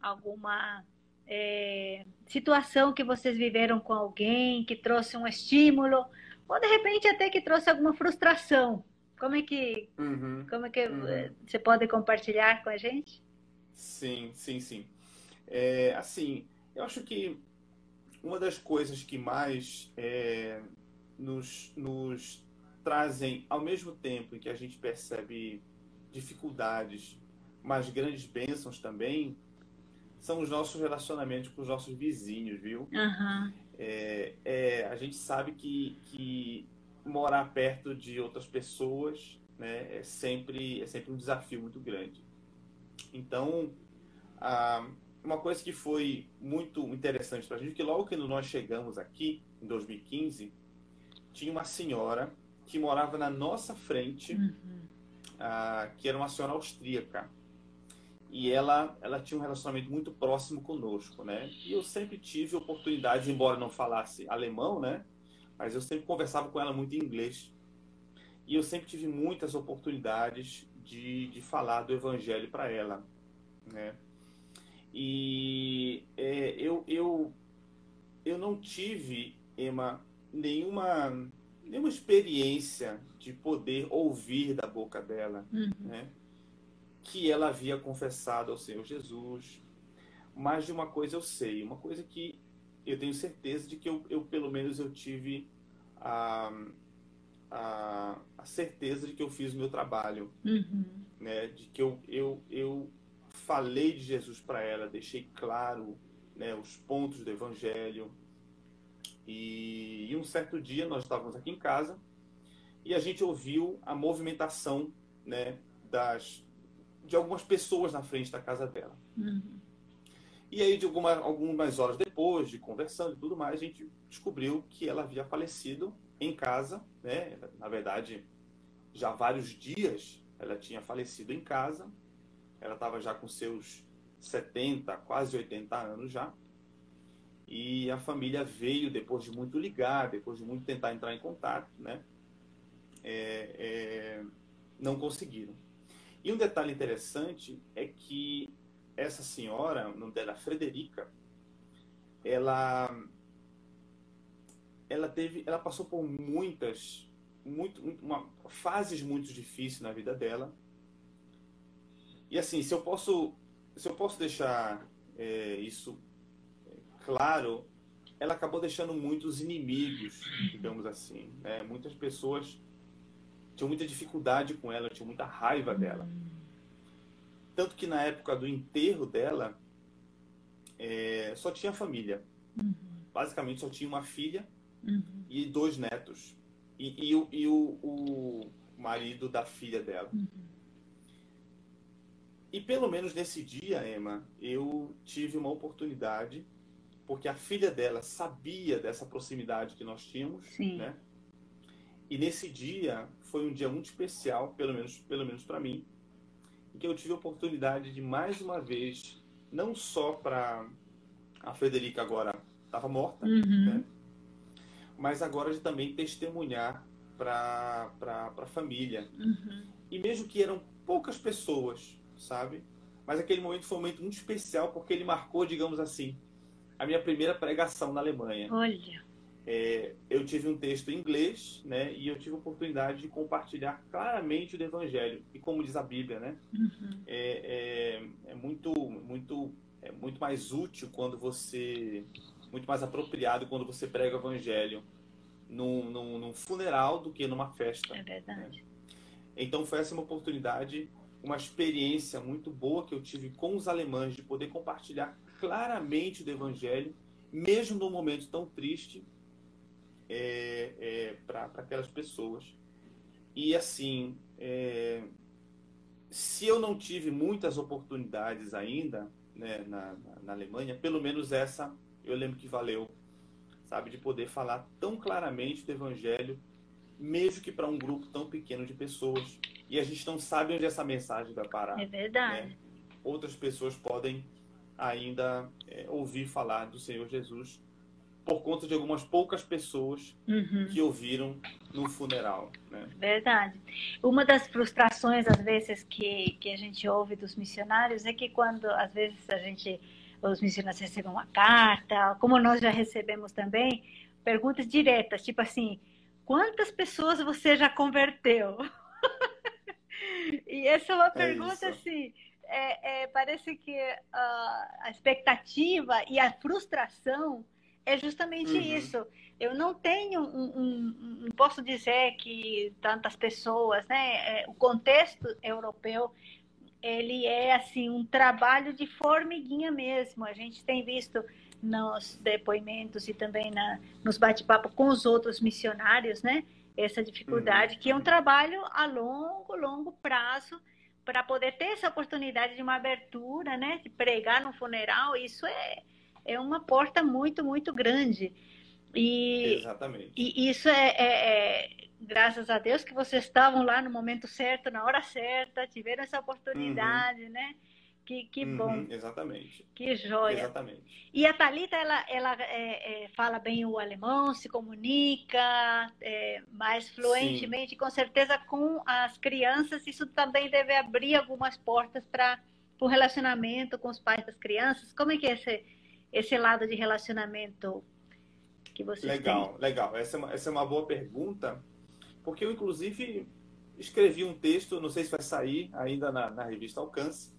alguma é, situação que vocês viveram com alguém que trouxe um estímulo ou de repente até que trouxe alguma frustração. Como é que, uhum, como é que uhum. Eh, você pode compartilhar com a gente? Sim, sim, sim. É, assim, eu acho que uma das coisas que mais é, nos, nos trazem, ao mesmo tempo em que a gente percebe dificuldades, mas grandes bênçãos também, são os nossos relacionamentos com os nossos vizinhos, viu? Uhum. É, é, a gente sabe que, que morar perto de outras pessoas né, é, sempre, é sempre um desafio muito grande. Então, a, uma coisa que foi muito interessante para a gente, que logo que nós chegamos aqui, em 2015, tinha uma senhora que morava na nossa frente, uhum. a, que era uma senhora austríaca. e ela, ela tinha um relacionamento muito próximo conosco, né? E eu sempre tive oportunidade, embora não falasse alemão, né? Mas eu sempre conversava com ela muito em inglês. E eu sempre tive muitas oportunidades de, de falar do evangelho para ela, né? E é, eu, eu, eu não tive, Emma, nenhuma, nenhuma experiência de poder ouvir da boca dela, uhum. né? que ela havia confessado ao Senhor Jesus. Mas de uma coisa eu sei, uma coisa que eu tenho certeza de que eu, eu pelo menos eu tive a, a, a, certeza de que eu fiz o meu trabalho, uhum. né? De que eu, eu, eu falei de Jesus para ela, deixei claro né, os pontos do Evangelho. E, e um certo dia nós estávamos aqui em casa e a gente ouviu a movimentação né, das, de algumas pessoas na frente da casa dela. Uhum. E aí, de alguma, algumas horas depois, de conversando e tudo mais, a gente descobriu que ela havia falecido em casa, né? Na verdade, já vários dias ela tinha falecido em casa. Ela estava já com seus 70, quase 80 anos já. E a família veio, depois de muito ligar, depois de muito tentar entrar em contato, né? É, é, não conseguiram. E um detalhe interessante é que essa senhora, o nome dela é Frederica, ela ela teve, ela passou por muitas, muito, uma, fases muito difíceis na vida dela. E assim, se eu posso, se eu posso deixar é, isso claro, ela acabou deixando muitos inimigos, digamos assim. Né? Muitas pessoas tinha muita dificuldade com ela, tinha muita raiva dela. Tanto que na época do enterro dela, é, só tinha família. Uhum. Basicamente só tinha uma filha uhum. e dois netos. E, e, e o, o, marido da filha dela. Uhum. E pelo menos nesse dia, Emma, eu tive uma oportunidade, porque a filha dela sabia dessa proximidade que nós tínhamos, Sim. né? E nesse dia foi um dia muito especial, pelo menos, pelo menos para mim, em que eu tive a oportunidade de mais uma vez, não só para a Frederica agora estava morta, uhum. né? mas agora de também testemunhar para a família. Uhum. E mesmo que eram poucas pessoas, sabe? Mas aquele momento foi um momento muito especial porque ele marcou, digamos assim, a minha primeira pregação na Alemanha. Olha é, eu tive um texto em inglês, né, e eu tive a oportunidade de compartilhar claramente o Evangelho. E como diz a Bíblia, né, uhum. é, é, é, muito, muito, é muito mais útil quando você, muito mais apropriado quando você prega o Evangelho num, num, num funeral do que numa festa. É verdade. Né? Então foi essa uma oportunidade, uma experiência muito boa que eu tive com os alemães de poder compartilhar claramente o Evangelho, mesmo num momento tão triste é, é, para aquelas pessoas. E assim, é, se eu não tive muitas oportunidades ainda né, na, na, na, Alemanha, pelo menos essa eu lembro que valeu, sabe, de poder falar tão claramente do Evangelho, mesmo que para um grupo tão pequeno de pessoas. E a gente não sabe onde essa mensagem vai parar. É verdade. Né? Outras pessoas podem ainda é, ouvir falar do Senhor Jesus por conta de algumas poucas pessoas uhum. que ouviram no funeral. Né? Verdade. Uma das frustrações, às vezes, que, que a gente ouve dos missionários é que quando, às vezes, a gente, os missionários recebem uma carta, como nós já recebemos também, perguntas diretas, tipo assim, quantas pessoas você já converteu? e essa é uma é pergunta, assim, é, é, parece que uh, a expectativa e a frustração é justamente uhum. isso. Eu não tenho um, um, não posso dizer que tantas pessoas, né? É, o contexto europeu ele é assim um trabalho de formiguinha mesmo. A gente tem visto nos depoimentos e também na, nos bate-papo com os outros missionários, né? Essa dificuldade, uhum. que é um trabalho a longo, longo prazo para poder ter essa oportunidade de uma abertura, né? De pregar no funeral, isso é, é uma porta muito, muito grande. E, Exatamente. E isso é, é, é, graças a Deus que vocês estavam lá no momento certo, na hora certa, tiveram essa oportunidade, uhum. né? Que, que uhum, bom. Exatamente. Que joia. Exatamente. E a Thalita, ela, ela é, é, fala bem o alemão, se comunica é, mais fluentemente, Sim. com certeza com as crianças, isso também deve abrir algumas portas para o relacionamento com os pais das crianças. Como é que é esse, esse lado de relacionamento que vocês legal, têm? Legal, legal. Essa, é uma, essa é uma boa pergunta, porque eu, inclusive, escrevi um texto, não sei se vai sair ainda na, na revista Alcance,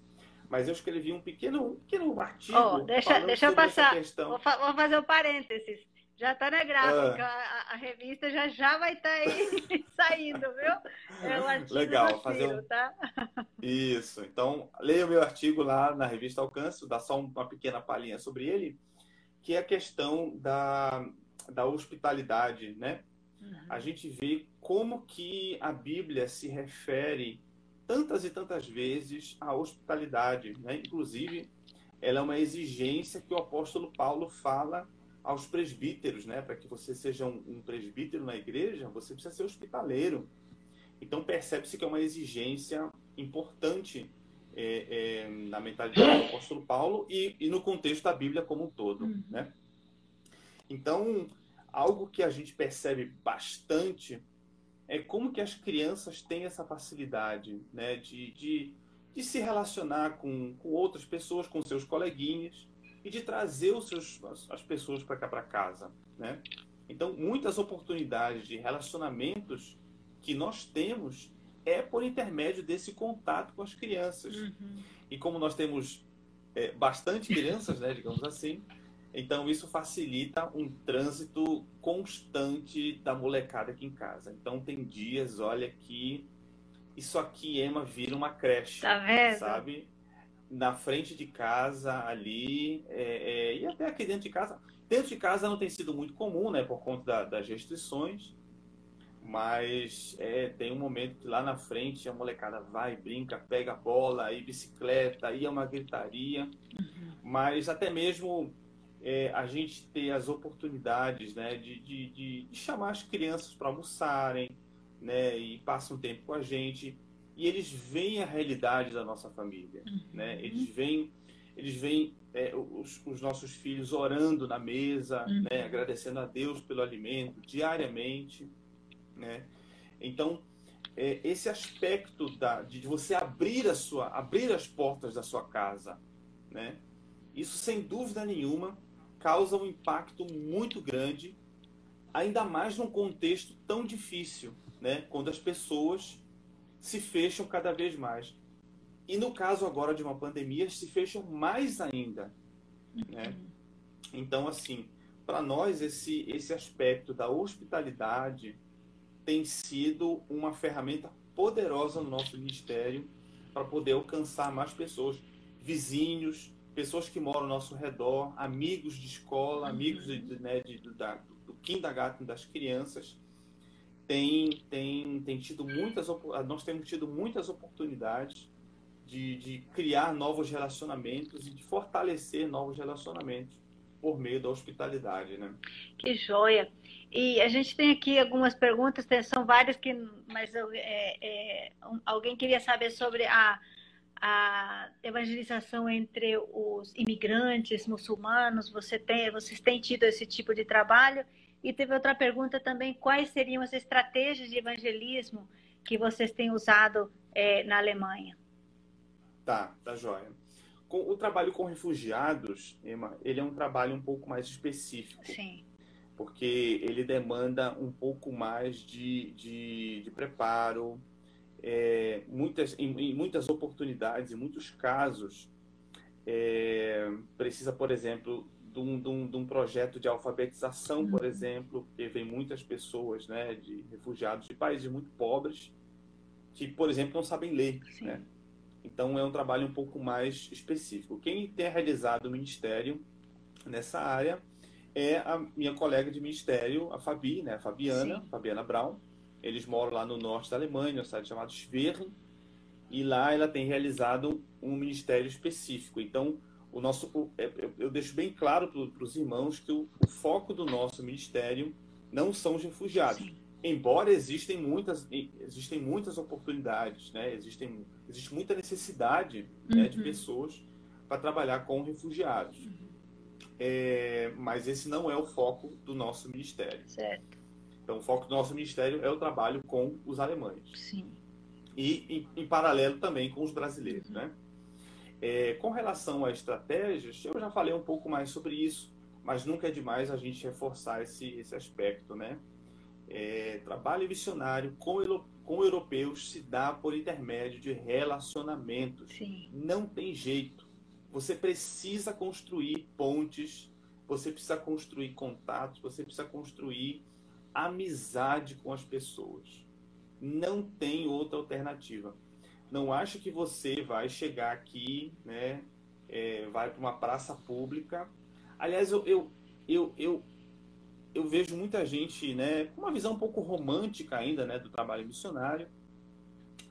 mas eu escrevi um pequeno, um pequeno artigo. Oh, deixa deixa eu passar. Vou, fa vou, fazer um parênteses. Já está na gráfica, ah. a, a, revista já já vai estar tá aí saindo, viu? É um artigo Legal, fazer um... tá? Isso. Então, leia o meu artigo lá na revista Alcance, dá só uma pequena palhinha sobre ele, que é a questão da, da hospitalidade, né? Uhum. A gente vê como que a Bíblia se refere tantas e tantas vezes à hospitalidade. Né? Inclusive, ela é uma exigência que o apóstolo Paulo fala aos presbíteros, né? Para que você seja um, um, presbítero na igreja, você precisa ser hospitaleiro. Então percebe-se que é uma exigência importante é, é, na mentalidade do apóstolo Paulo e, e, no contexto da Bíblia como um todo, uhum. né? Então algo que a gente percebe bastante é como que as crianças têm essa facilidade né, de, de, de se relacionar com, com outras pessoas, com seus coleguinhas e de trazer os seus, as, as pessoas para cá para casa. Né? Então, muitas oportunidades de relacionamentos que nós temos é por intermédio desse contato com as crianças. Uhum. E como nós temos é, bastante crianças, né, digamos assim, então, isso facilita um trânsito constante da molecada aqui em casa. Então, tem dias, olha, que isso aqui, Emma, vira uma creche. Tá vendo? Sabe? Na frente de casa, ali, é, é, e até aqui dentro de casa. Dentro de casa não tem sido muito comum, né, por conta da, das restrições. Mas é, tem um momento que lá na frente a molecada vai, brinca, pega bola, aí bicicleta, aí é uma gritaria. Uhum. Mas até mesmo é, a gente ter as oportunidades né, de, de, de, chamar as crianças para almoçarem né, e passam um tempo com a gente e eles veem a realidade da nossa família. Uhum. Né? Eles veem, eles veem é, os, os, nossos filhos orando na mesa, uhum. né, agradecendo a Deus pelo alimento diariamente. Né? Então, é, esse aspecto da, de você abrir, a sua, abrir as portas da sua casa, né? isso sem dúvida nenhuma causa um impacto muito grande, ainda mais num contexto tão difícil, né? quando as pessoas se fecham cada vez mais. E no caso agora de uma pandemia, se fecham mais ainda. Né? Então, assim, para nós, esse, esse aspecto da hospitalidade tem sido uma ferramenta poderosa no nosso ministério para poder alcançar mais pessoas, vizinhos, pessoas que moram ao nosso redor, amigos de escola, amigos de, né, de, da, do kindergarten das crianças, tem, tem, tem tido muitas, nós temos tido muitas oportunidades de, de criar novos relacionamentos e de fortalecer novos relacionamentos por meio da hospitalidade, né? Que joia! E a gente tem aqui algumas perguntas, são várias que, mas é, é, alguém queria saber sobre a a evangelização entre os imigrantes muçulmanos? Você tem, vocês têm tido esse tipo de trabalho? E teve outra pergunta também: quais seriam as estratégias de evangelismo que vocês têm usado é, na Alemanha? Tá, tá joia. Com, o trabalho com refugiados, Emma, ele é um trabalho um pouco mais específico. Sim. Porque ele demanda um pouco mais de, de, de preparo, é, muitas, em, em, muitas oportunidades, em muitos casos, é, precisa, por exemplo, de um, de, um, de um, projeto de alfabetização, uhum. por exemplo, porque vem muitas pessoas, né, de refugiados de países muito pobres, que, por exemplo, não sabem ler, né? Então é um trabalho um pouco mais específico. Quem tem realizado o ministério nessa área é a minha colega de ministério, a Fabi, né, a Fabiana, Sim. Fabiana Brown, eles moram lá no norte da Alemanha, uma cidade chamada Schwerin, e lá ela tem realizado um ministério específico. Então, o nosso, é, eu deixo bem claro para os irmãos que o, o, foco do nosso ministério não são os refugiados. Sim. embora existem muitas, existem muitas oportunidades, né? Existem, existe muita necessidade né, uhum. de pessoas para trabalhar com refugiados. Uhum. É, mas esse não é o foco do nosso ministério. Certo. Então, o foco do nosso ministério é o trabalho com os alemães. Sim. E, em, em paralelo, também com os brasileiros, uhum. né? É, com relação a estratégias, eu já falei um pouco mais sobre isso, mas nunca é demais a gente reforçar esse, esse aspecto, né? É, trabalho missionário com, com europeus se dá por intermédio de relacionamentos. Sim. Não tem jeito. Você precisa construir pontes, você precisa construir contatos, você precisa construir amizade com as pessoas. Não tem outra alternativa. Não acha que você vai chegar aqui, né? É, vai para uma praça pública. Aliás, eu, eu, eu, eu, eu vejo muita gente, né, com uma visão um pouco romântica ainda, né, do trabalho missionário,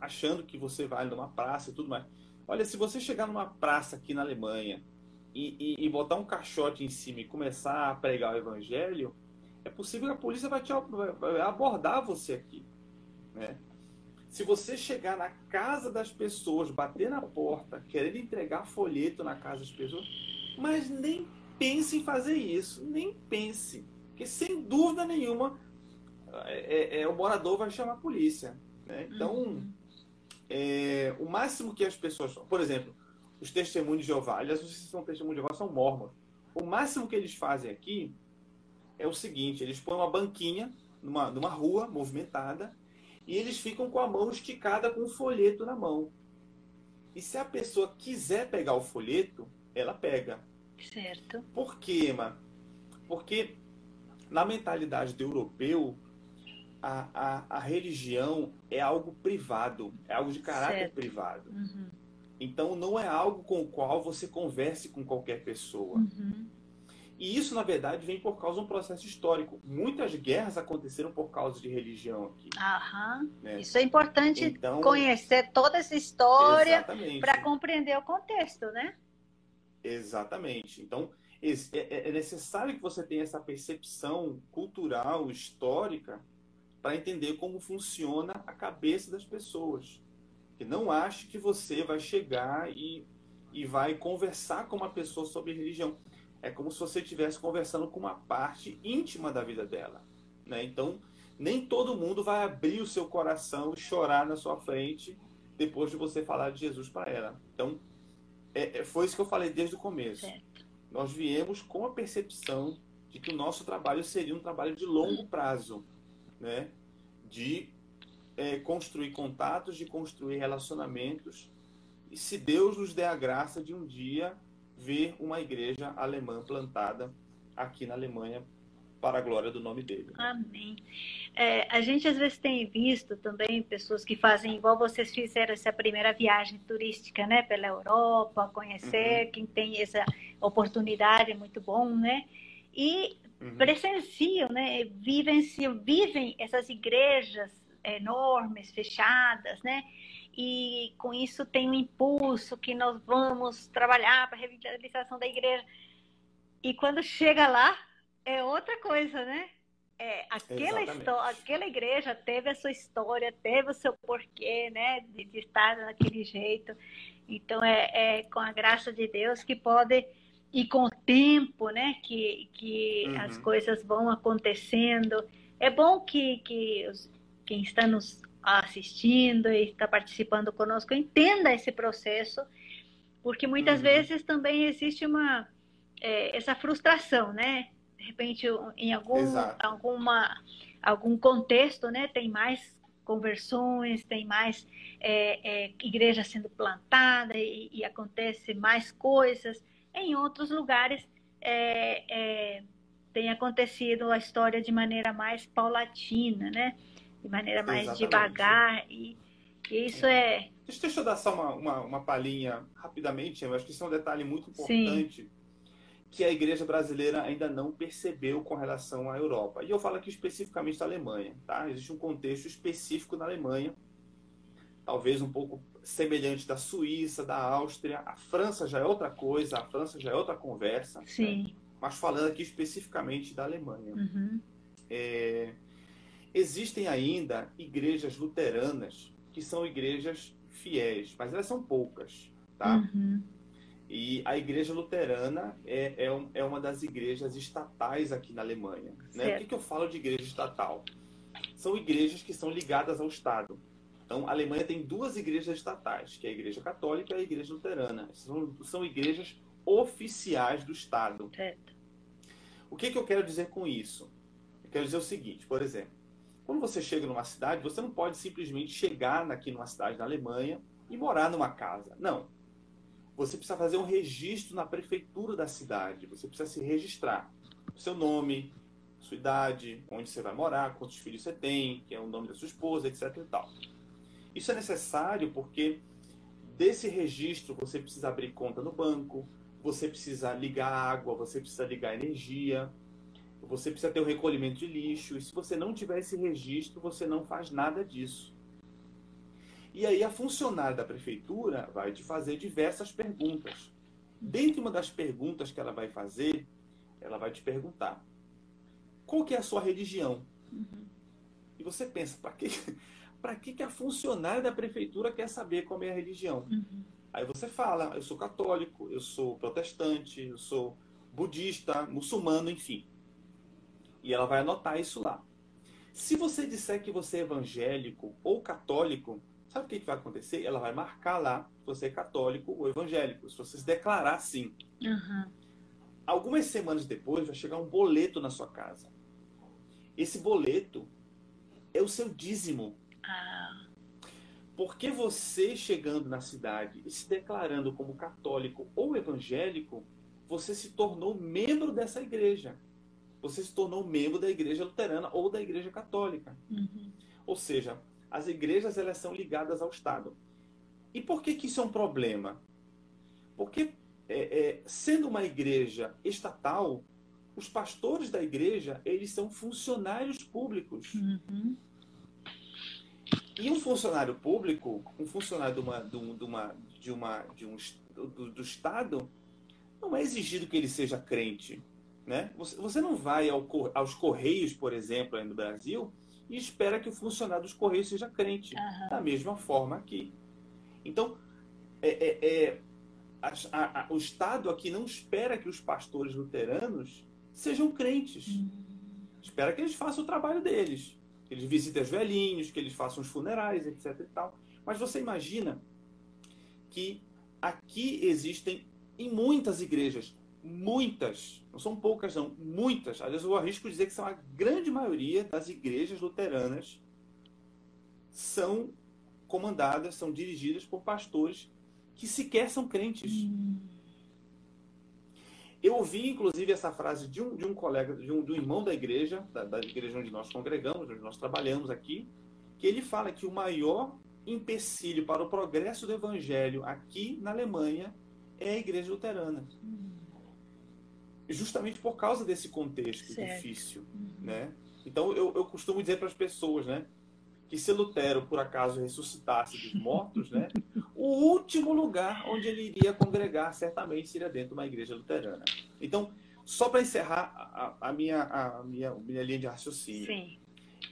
achando que você vai numa praça e tudo mais. Olha, se você chegar numa praça aqui na Alemanha e, e, e, botar um caixote em cima e começar a pregar o evangelho, é possível que a polícia vai te abordar você aqui, né? Se você chegar na casa das pessoas, bater na porta, querer entregar folheto na casa das pessoas, mas nem pense em fazer isso, nem pense, porque sem dúvida nenhuma é, é, é o morador vai chamar a polícia, né? Então uhum é, o máximo que as pessoas. Por exemplo, os testemunhos de Jeová, aliás, não sei se são testemunhos de Jeová, são mormons. O máximo que eles fazem aqui é o seguinte: eles põem uma banquinha numa, numa rua movimentada e eles ficam com a mão esticada com um folheto na mão. E se a pessoa quiser pegar o folheto, ela pega. Certo. Por quê, Emma? Porque na mentalidade do europeu, a, a, a religião é algo privado, é algo de caráter certo. privado. Uhum. Então não é algo com o qual você converse com qualquer pessoa. Uhum. E isso, na verdade, vem por causa de um processo histórico. Muitas guerras aconteceram por causa de religião aqui. Aham. Né? Isso é importante então, conhecer toda essa história para compreender o contexto, né? Exatamente. Então, é, é, é necessário que você tenha essa percepção cultural, histórica, para entender como funciona a cabeça das pessoas. Que não ache que você vai chegar e, e vai conversar com uma pessoa sobre religião. É como se você estivesse conversando com uma parte íntima da vida dela. Né? Então, nem todo mundo vai abrir o seu coração e chorar na sua frente depois de você falar de Jesus para ela. Então, é, é, foi isso que eu falei desde o começo. Certo. Nós viemos com a percepção de que o nosso trabalho seria um trabalho de longo prazo né? de é, construir contatos, de construir relacionamentos. E se Deus nos der a graça de um dia ver uma igreja alemã plantada aqui na Alemanha para a glória do nome dele. Amém. É, a gente às vezes tem visto também pessoas que fazem igual vocês fizeram essa primeira viagem turística, né, pela Europa, conhecer uhum. quem tem essa oportunidade é muito bom, né? E uhum. presenciam, né, vivenciam, vivem essas igrejas enormes, fechadas, né? E com isso tem um impulso que nós vamos trabalhar para a revitalização da igreja. E quando chega lá, é outra coisa, né? É, aquela, aquela igreja teve a sua história, teve o seu porquê, né? De, de estar daquele jeito. Então, é, é com a graça de Deus que pode e com o tempo, né, que, que uhum. as coisas vão acontecendo. É bom que, que os, quem está nos assistindo e está participando conosco entenda esse processo, porque muitas uhum. vezes também existe uma é, essa frustração, né? De repente, em algum, alguma, algum contexto, né, tem mais conversões, tem mais é, é, igreja sendo plantada e, e acontece mais coisas em outros lugares é, é, tem acontecido a história de maneira mais paulatina, né? De maneira mais Exatamente. devagar e, e isso é. é... Deixa eu dar só uma, uma, uma palhinha rapidamente, eu acho que isso é um detalhe muito importante Sim. que a igreja brasileira ainda não percebeu com relação à Europa. E eu falo aqui especificamente da Alemanha, tá? Existe um contexto específico na Alemanha, talvez um pouco semelhante da Suíça, da Áustria. A França já é outra coisa, a França já é outra conversa. Sim. Né? Mas falando aqui especificamente da Alemanha. Uhum. É... Existem ainda igrejas luteranas que são igrejas fiéis, mas elas são poucas, tá? Uhum. E a igreja luterana é, é, é, uma das igrejas estatais aqui na Alemanha. Né? O que, que eu falo de igreja estatal? São igrejas que são ligadas ao Estado. Então, a Alemanha tem duas igrejas estatais, que é a Igreja Católica e a Igreja Luterana. São, são igrejas oficiais do Estado. Certo. O que, que eu quero dizer com isso? Eu quero dizer o seguinte, por exemplo, quando você chega numa cidade, você não pode simplesmente chegar aqui numa cidade da Alemanha e morar numa casa. Não. Você precisa fazer um registro na prefeitura da cidade. Você precisa se registrar. seu nome, sua idade, onde você vai morar, quantos filhos você tem, que é o nome da sua esposa, etc. E tal. Isso é necessário porque desse registro você precisa abrir conta no banco, você precisa ligar água, você precisa ligar energia, você precisa ter o recolhimento de lixo. E se você não tiver esse registro, você não faz nada disso. E aí a funcionária da prefeitura vai te fazer diversas perguntas. Dentre uma das perguntas que ela vai fazer, ela vai te perguntar: qual que é a sua religião? Uhum. E você pensa, para que para que, que a funcionária da prefeitura quer saber qual é a religião? Uhum. Aí você fala, eu sou católico, eu sou protestante, eu sou budista, muçulmano, enfim. E ela vai anotar isso lá. Se você disser que você é evangélico ou católico, sabe o que, que vai acontecer? Ela vai marcar lá se você é católico ou evangélico, se você se declarar assim. Uhum. Algumas semanas depois vai chegar um boleto na sua casa. Esse boleto é o seu dízimo ah. Porque você chegando na cidade e se declarando como católico ou evangélico, você se tornou membro dessa igreja. Você se tornou membro da igreja luterana ou da igreja católica. Uhum. Ou seja, as igrejas elas são ligadas ao Estado. E por que, que isso é um problema? Porque, é, é, sendo uma igreja estatal, os pastores da igreja eles são funcionários públicos. Uhum. E um funcionário público, um funcionário de uma, de uma, de uma, de um, do, do Estado, não é exigido que ele seja crente. Né? Você, você não vai ao, aos Correios, por exemplo, aí no Brasil, e espera que o funcionário dos Correios seja crente. Uhum. Da mesma forma aqui. Então, é, é, é a, a, a, o Estado aqui não espera que os pastores luteranos sejam crentes. Uhum. Espera que eles façam o trabalho deles que eles visitem os velhinhos, que eles façam os funerais, etc. E tal. Mas você imagina que aqui existem em muitas igrejas, muitas, não são poucas não, muitas, às vezes eu arrisco dizer que são a grande maioria das igrejas luteranas são comandadas, são dirigidas por pastores que sequer são crentes. Eu ouvi, inclusive, essa frase de um, de um colega, de um, de um irmão da igreja, da, da igreja onde nós congregamos, onde nós trabalhamos aqui, que ele fala que o maior empecilho para o progresso do evangelho aqui na Alemanha é a igreja luterana. Justamente por causa desse contexto certo. difícil, uhum. né? Então eu, eu costumo dizer para as pessoas, né? que se Lutero por acaso ressuscitasse dos mortos, né, o último lugar onde ele iria congregar certamente seria dentro de uma igreja luterana. Então, só para encerrar a, a, minha, a minha, minha linha de raciocínio, Sim.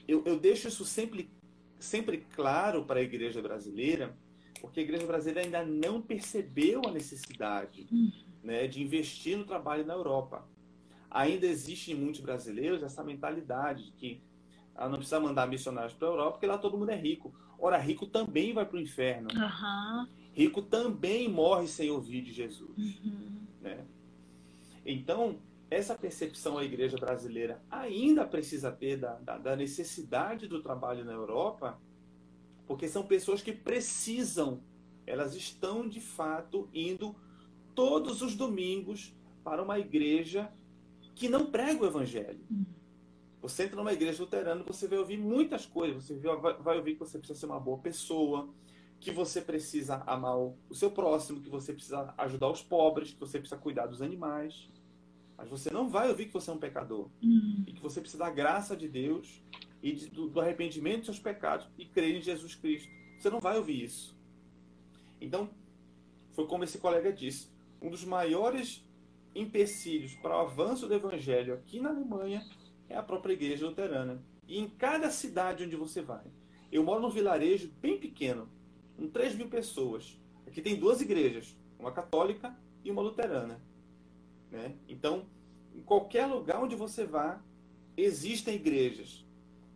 Eu, eu deixo isso sempre, sempre claro para a igreja brasileira, porque a igreja brasileira ainda não percebeu a necessidade hum. Né, de investir no trabalho na Europa. Ainda existe em muitos brasileiros essa mentalidade de que ela não precisa mandar missionários para a Europa, porque lá todo mundo é rico. Ora, rico também vai para o inferno. Uhum. Rico também morre sem ouvir de Jesus. Uhum. Né? Então, essa percepção a igreja brasileira ainda precisa ter da, da, da, necessidade do trabalho na Europa, porque são pessoas que precisam, elas estão de fato indo todos os domingos para uma igreja que não prega o evangelho. Você entra numa igreja luterana, você vai ouvir muitas coisas. Você vai ouvir que você precisa ser uma boa pessoa, que você precisa amar o seu próximo, que você precisa ajudar os pobres, que você precisa cuidar dos animais. Mas você não vai ouvir que você é um pecador. Uhum. E que você precisa da graça de Deus e de, do, do, arrependimento dos seus pecados e crer em Jesus Cristo. Você não vai ouvir isso. Então, foi como esse colega disse: um dos maiores empecilhos para o avanço do evangelho aqui na Alemanha é a própria igreja luterana. E em cada cidade onde você vai. Eu moro num vilarejo bem pequeno, com 3 mil pessoas. Aqui tem duas igrejas, uma católica e uma luterana. Né? Então, em qualquer lugar onde você vá, existem igrejas.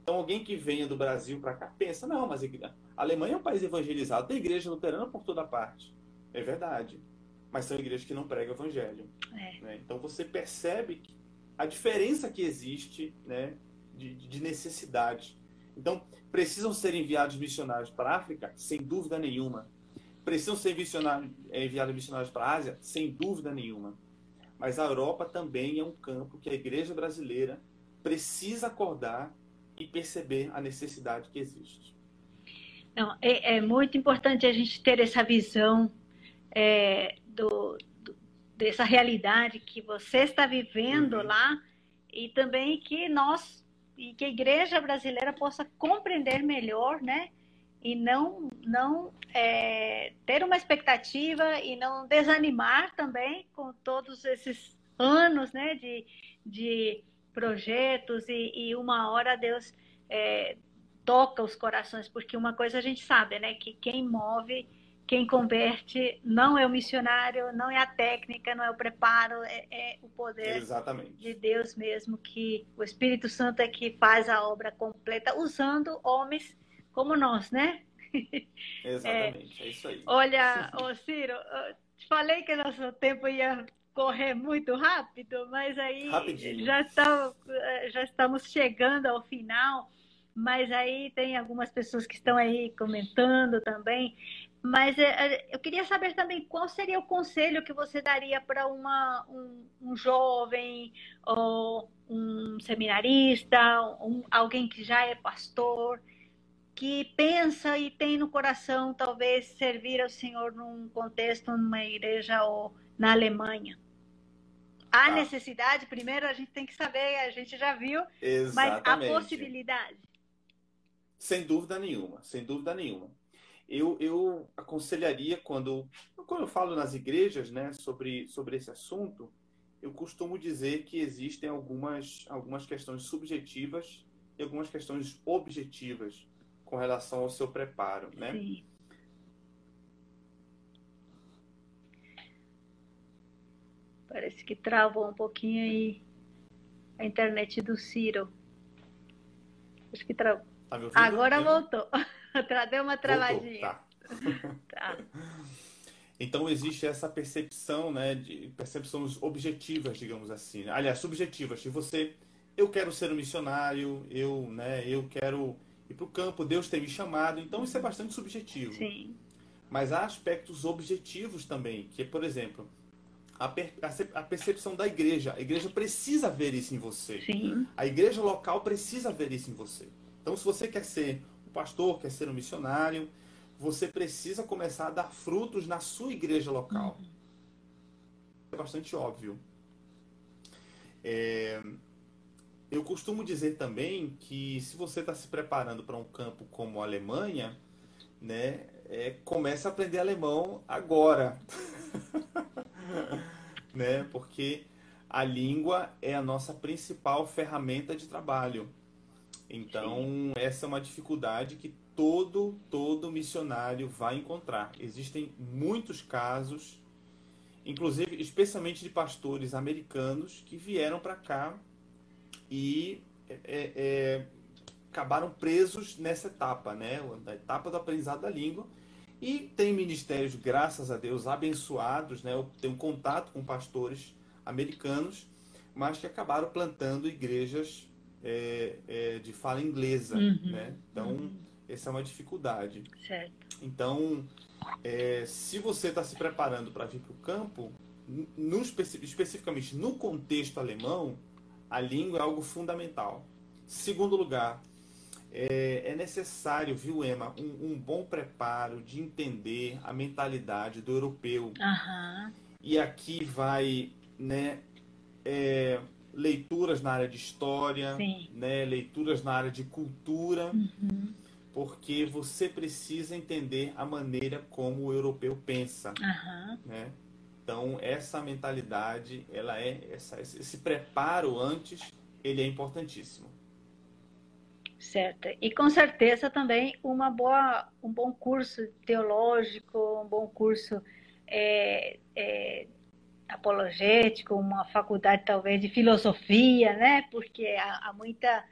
Então, alguém que venha do Brasil para cá pensa: não, mas a Alemanha é um país evangelizado, tem igreja luterana por toda parte. É verdade. Mas são igrejas que não pregam evangelho. É. Né? Então, você percebe a diferença que existe né, de, de necessidade. Então, precisam ser enviados missionários para a África? Sem dúvida nenhuma. Precisam ser enviados missionários para a Ásia? Sem dúvida nenhuma. Mas a Europa também é um campo que a igreja brasileira precisa acordar e perceber a necessidade que existe. Não, é, é muito importante a gente ter essa visão é, dessa realidade que você está vivendo uhum. lá e também que nós e que a igreja brasileira possa compreender melhor, né? E não, não é, ter uma expectativa e não desanimar também com todos esses anos, né? De, de projetos e, e uma hora Deus é, toca os corações, porque uma coisa a gente sabe, né? Que quem move quem converte não é o missionário, não é a técnica, não é o preparo, é, é o poder Exatamente. de Deus mesmo, que o Espírito Santo é que faz a obra completa, usando homens como nós, né? Exatamente, é, é isso aí. Olha, ô Ciro, eu te falei que nosso tempo ia correr muito rápido, mas aí já, está, já estamos chegando ao final mas aí tem algumas pessoas que estão aí comentando também. Mas é, é, eu queria saber também qual seria o conselho que você daria para um, um jovem ou um seminarista, um, alguém que já é pastor, que pensa e tem no coração talvez servir ao Senhor num contexto, numa igreja ou na Alemanha. Há tá. necessidade, primeiro a gente tem que saber, a gente já viu, Exatamente. mas a possibilidade. Sem dúvida nenhuma, sem dúvida nenhuma eu, eu aconselharia quando, quando eu falo nas igrejas né, sobre, sobre esse assunto, eu costumo dizer que existem algumas, algumas questões subjetivas e algumas questões objetivas com relação ao seu preparo, né? Sim. Parece que travou um pouquinho aí a internet do Ciro. Acho que travou. Tá Agora voltou. Deu uma travadinha. Tá. tá. Então existe essa percepção, né, de percepções objetivas, digamos assim. Aliás, subjetivas. Se você, eu quero ser um missionário, eu, né, eu quero ir para o campo, Deus tem me chamado. Então isso é bastante subjetivo. Sim. Mas há aspectos objetivos também, que por exemplo, a, per, a, percepção da igreja. A igreja precisa ver isso em você. Sim. A igreja local precisa ver isso em você. Então, se você quer ser um pastor, quer ser um missionário, você precisa começar a dar frutos na sua igreja local. Uhum. É bastante óbvio. É... Eu costumo dizer também que se você está se preparando para um campo como a Alemanha, né, é, comece a aprender alemão agora. né, porque a língua é a nossa principal ferramenta de trabalho. Então, Sim. essa é uma dificuldade que todo, todo missionário vai encontrar. Existem muitos casos, inclusive, especialmente de pastores americanos que vieram para cá e é, é, é, acabaram presos nessa etapa, né? Da etapa do aprendizado da língua. E tem ministérios, graças a Deus, abençoados, né? Eu tenho contato com pastores americanos, mas que acabaram plantando igrejas é, é, de fala inglesa, uhum. né? Então, essa é uma dificuldade. Certo. Então, é, se você está se preparando para vir para o campo, no, especificamente no contexto alemão, a língua é algo fundamental. Segundo lugar, é, é necessário, viu, Emma, um, um, bom preparo de entender a mentalidade do europeu. Uhum. E aqui vai, né, é, leituras na área de história, né, leituras na área de cultura, uhum. porque você precisa entender a maneira como o europeu pensa. Uhum. Né? Então, essa mentalidade, ela é essa, esse preparo antes, ele é importantíssimo. Certo. E com certeza também uma boa, um bom curso teológico, um bom curso é, é, apologético, uma faculdade talvez de filosofia, né? Porque há, há muita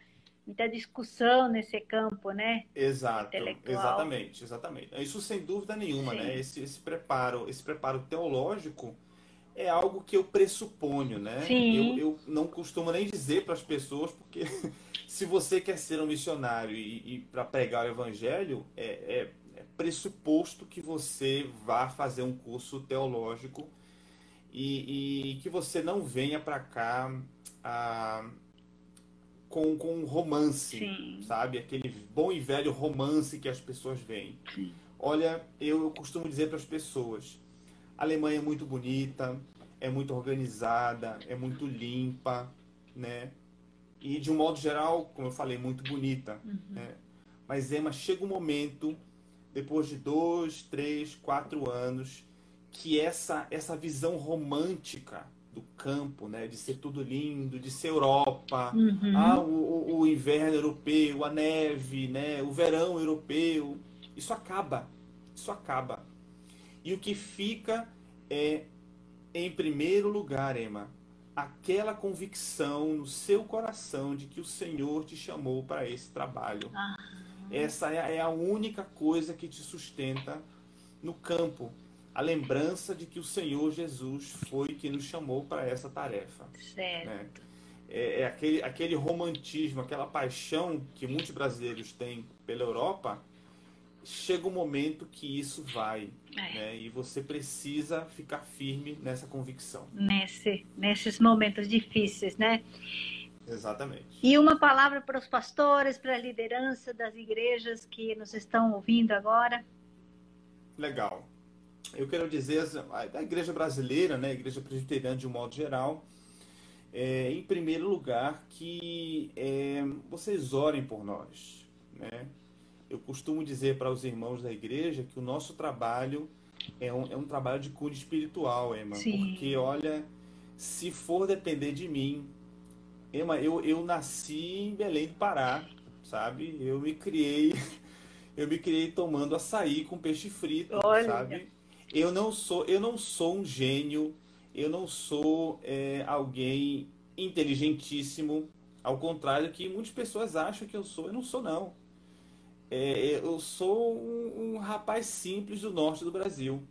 muita discussão nesse campo, né? Exato, exatamente, exatamente. Isso sem dúvida nenhuma, né? Sim. né? Esse, esse preparo, esse preparo teológico é algo que eu pressuponho, né? Sim. Eu, eu não costumo nem dizer para as pessoas, porque se você quer ser um missionário e, e para pregar o evangelho, é, é, é, pressuposto que você vá fazer um curso teológico e, e que você não venha para cá ah, com, com um romance, Sim. sabe? Aquele bom e velho romance que as pessoas veem. Sim. Olha, eu, costumo dizer para as pessoas, a Alemanha é muito bonita, é muito organizada, é muito limpa, né? E de um modo geral, como eu falei, muito bonita. Uhum. Né? Mas Emma, chega um momento, depois de dois, três, quatro anos, que essa essa visão romântica do campo, né, de ser tudo lindo, de ser Europa, uhum. ah, o, o, inverno europeu, a neve, né, o verão europeu, isso acaba, isso acaba. E o que fica é, em primeiro lugar, Emma, aquela convicção no seu coração de que o Senhor te chamou para esse trabalho. Ah. Essa é, é a única coisa que te sustenta no campo. A lembrança de que o Senhor Jesus foi que nos chamou para essa tarefa. Certo. Né? É, é, aquele, aquele romantismo, aquela paixão que muitos brasileiros têm pela Europa, chega um momento que isso vai. É. Né? E você precisa ficar firme nessa convicção. Nesse, nesses momentos difíceis, né? Exatamente. E uma palavra para os pastores, para a liderança das igrejas que nos estão ouvindo agora? Legal. Eu quero dizer, da igreja brasileira, né, a igreja presbiteriana de um modo geral, é, em primeiro lugar, que é, vocês orem por nós, né? eu costumo dizer para os irmãos da igreja que o nosso trabalho é um, é um trabalho de cunho espiritual, Emma. Sim. Porque, olha, se for depender de mim, Emma, eu, eu nasci em Belém do Pará, sabe? Eu me criei, eu me criei tomando açaí com peixe frito, olha. sabe? Eu não sou, eu não sou um gênio, eu não sou é, alguém inteligentíssimo, ao contrário que muitas pessoas acham que eu sou, eu não sou não. É, eu sou um, um, rapaz simples do norte do Brasil.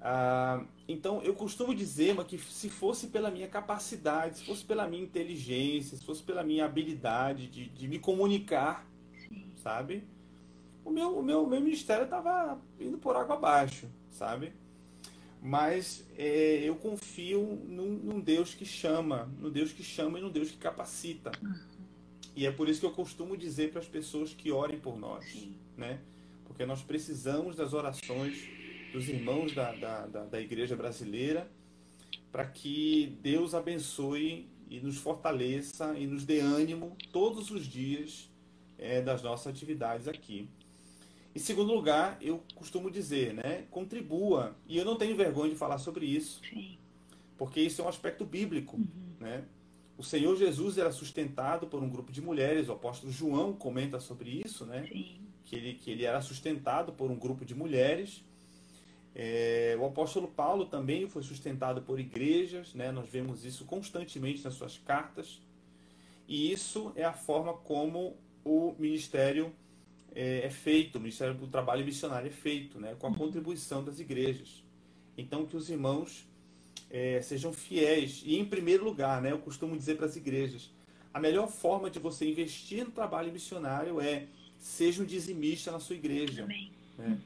Ah, então, eu costumo dizer que se fosse pela minha capacidade, se fosse pela minha inteligência, se fosse pela minha habilidade de, de me comunicar, sabe? O meu, o meu, meu ministério estava indo por água abaixo, sabe? Mas é, eu confio num, num, Deus que chama, no Deus que chama e no Deus que capacita. Uhum. E é por isso que eu costumo dizer para as pessoas que orem por nós, né? Porque nós precisamos das orações dos irmãos da, da, da, da igreja brasileira para que Deus abençoe e nos fortaleça e nos dê ânimo todos os dias é, das nossas atividades aqui. Em segundo lugar, eu costumo dizer, né? Contribua. E eu não tenho vergonha de falar sobre isso. Sim. Porque isso é um aspecto bíblico, uhum. né? O Senhor Jesus era sustentado por um grupo de mulheres. O apóstolo João comenta sobre isso, né? Sim. Que ele, que ele era sustentado por um grupo de mulheres. É, o apóstolo Paulo também foi sustentado por igrejas, né? Nós vemos isso constantemente nas suas cartas. E isso é a forma como o ministério é, é feito, o ministério do trabalho missionário é feito, né? Com a contribuição das igrejas. Então que os irmãos é, sejam fiéis. E em primeiro lugar, né, eu costumo dizer para as igrejas, a melhor forma de você investir no trabalho missionário é seja um dizimista na sua igreja. Né? Uhum.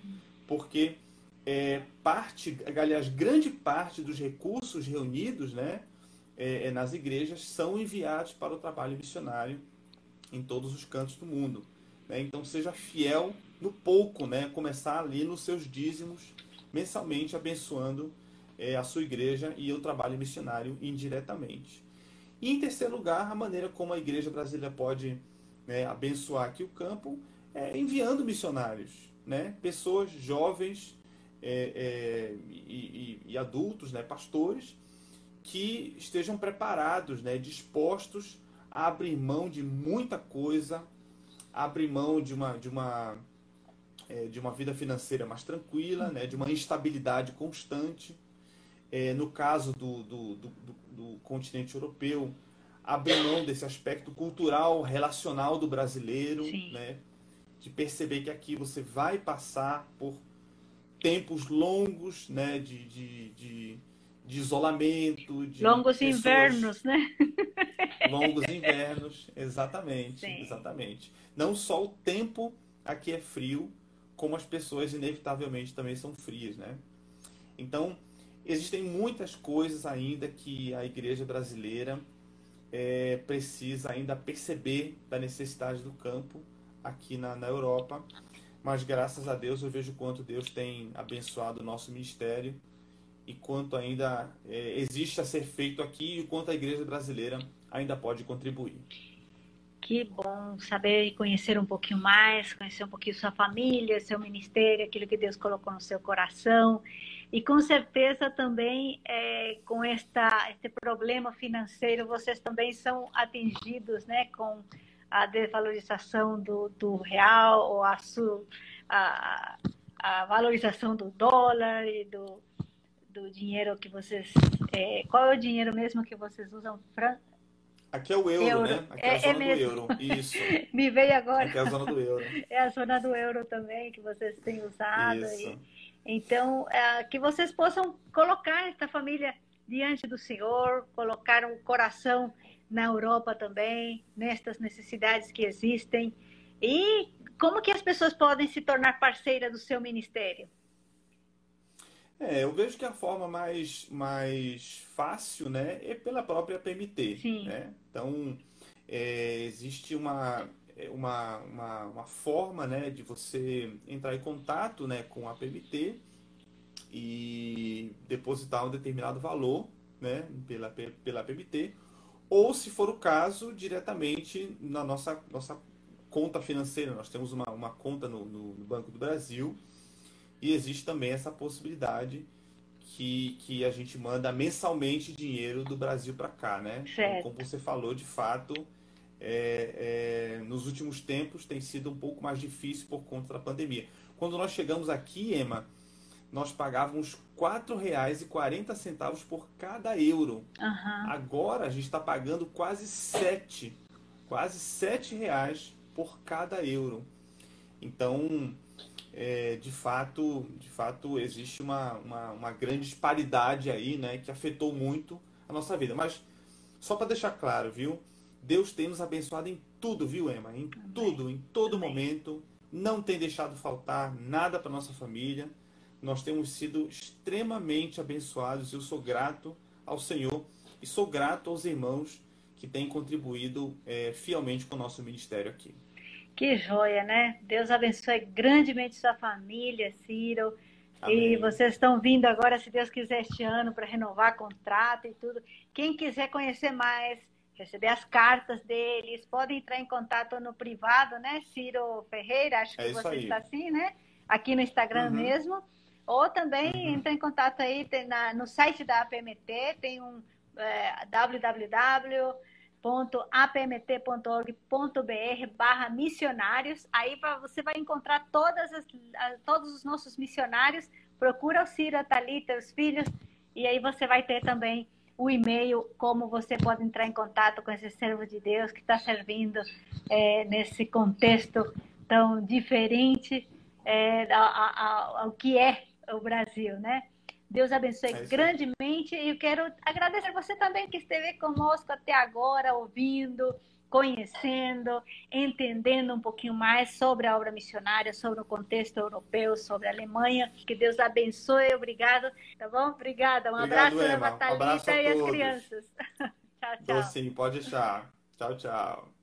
Porque é, parte, aliás, grande parte dos recursos reunidos né, é, é, nas igrejas são enviados para o trabalho missionário em todos os cantos do mundo. Né? Então seja fiel no pouco, né? começar ali nos seus dízimos mensalmente abençoando é, a sua igreja e o trabalho missionário indiretamente. E em terceiro lugar, a maneira como a igreja brasileira pode né, abençoar aqui o campo é enviando missionários, né? pessoas jovens é, é, e, e, e, adultos, né, pastores, que estejam preparados, né, dispostos a abrir mão de muita coisa abre mão de uma, de uma, é, de uma vida financeira mais tranquila, né, de uma instabilidade constante. É, no caso do, do, do, do, continente europeu, abre mão desse aspecto cultural, relacional do brasileiro, né, de perceber que aqui você vai passar por tempos longos né, de, de, de, de isolamento. De longos pessoas... invernos, né? Longos invernos, exatamente, Sim. exatamente. Não só o tempo aqui é frio, como as pessoas inevitavelmente também são frias, né? Então, existem muitas coisas ainda que a igreja brasileira é, precisa ainda perceber da necessidade do campo aqui na, na Europa. Mas graças a Deus eu vejo quanto Deus tem abençoado o nosso ministério e quanto ainda é, existe a ser feito aqui e quanto a igreja brasileira ainda pode contribuir. Que bom saber e conhecer um pouquinho mais, conhecer um pouquinho sua família, seu ministério, aquilo que Deus colocou no seu coração. E com certeza também é, com esta, este problema financeiro, vocês também são atingidos né, com a desvalorização do, do real ou a, su, a, a valorização do dólar e do, do dinheiro que vocês. É, qual é o dinheiro mesmo que vocês usam? Fran... Aqui é o euro, euro. né? Aqui é, é a zona é do euro. Isso. Me veio agora. Aqui é a zona do euro. É a zona do euro também que vocês têm usado. Isso. E, então, é, que vocês possam colocar esta família diante do Senhor, colocar o um coração na Europa também, nestas necessidades que existem. E como que as pessoas podem se tornar parceira do seu ministério? É, eu vejo que a forma mais, mais fácil né, é pela própria PMT. Sim. Né? Então, é, existe uma, uma, uma, uma, forma né, de você entrar em contato né, com a PMT e depositar um determinado valor né, pela, pela PMT ou, se for o caso, diretamente na nossa, nossa conta financeira. Nós temos uma, uma conta no, no, Banco do Brasil e existe também essa possibilidade que, que a gente manda mensalmente dinheiro do Brasil para cá, né? Então, como você falou, de fato, é, é, nos últimos tempos tem sido um pouco mais difícil por conta da pandemia. Quando nós chegamos aqui, Emma, nós pagávamos R$ 4,40 por cada euro. Uhum. Agora a gente está pagando quase sete, quase sete reais por cada euro. Então, é, de fato, de fato existe uma, uma, uma, grande disparidade aí, né, que afetou muito a nossa vida. Mas só para deixar claro, viu? Deus tem nos abençoado em tudo, viu, Emma? Em Amém. tudo, em todo Amém. momento. Não tem deixado faltar nada para nossa família nós temos sido extremamente abençoados. Eu sou grato ao Senhor e sou grato aos irmãos que têm contribuído é, fielmente com o nosso ministério aqui. Que joia, né? Deus abençoe grandemente sua família, Ciro. Amém. E vocês estão vindo agora, se Deus quiser, este ano para renovar contrato e tudo. Quem quiser conhecer mais, receber as cartas deles, pode entrar em contato no privado, né? Ciro Ferreira, acho é que você aí. está assim, né? Aqui no Instagram uhum. mesmo. Ou também uhum. entra em contato aí tem na, no site da APMT, tem um é, www.apmt.org.br barra missionários. Aí você vai encontrar todas as, todos os nossos missionários. Procura o Ciro, a Thalita, os filhos. E aí você vai ter também o e-mail, como você pode entrar em contato com esse servo de Deus que está servindo é, nesse contexto tão diferente é, ao, ao que é o Brasil, né? Deus abençoe é grandemente e eu quero agradecer você também que esteve conosco até agora, ouvindo, conhecendo, entendendo um pouquinho mais sobre a obra missionária, sobre o contexto europeu, sobre a Alemanha. Que Deus abençoe, obrigado, tá bom? Obrigada, um Obrigado, abraço Emma. da Thalita um e as crianças. tchau, tchau. Sim, pode deixar. Tchau, tchau.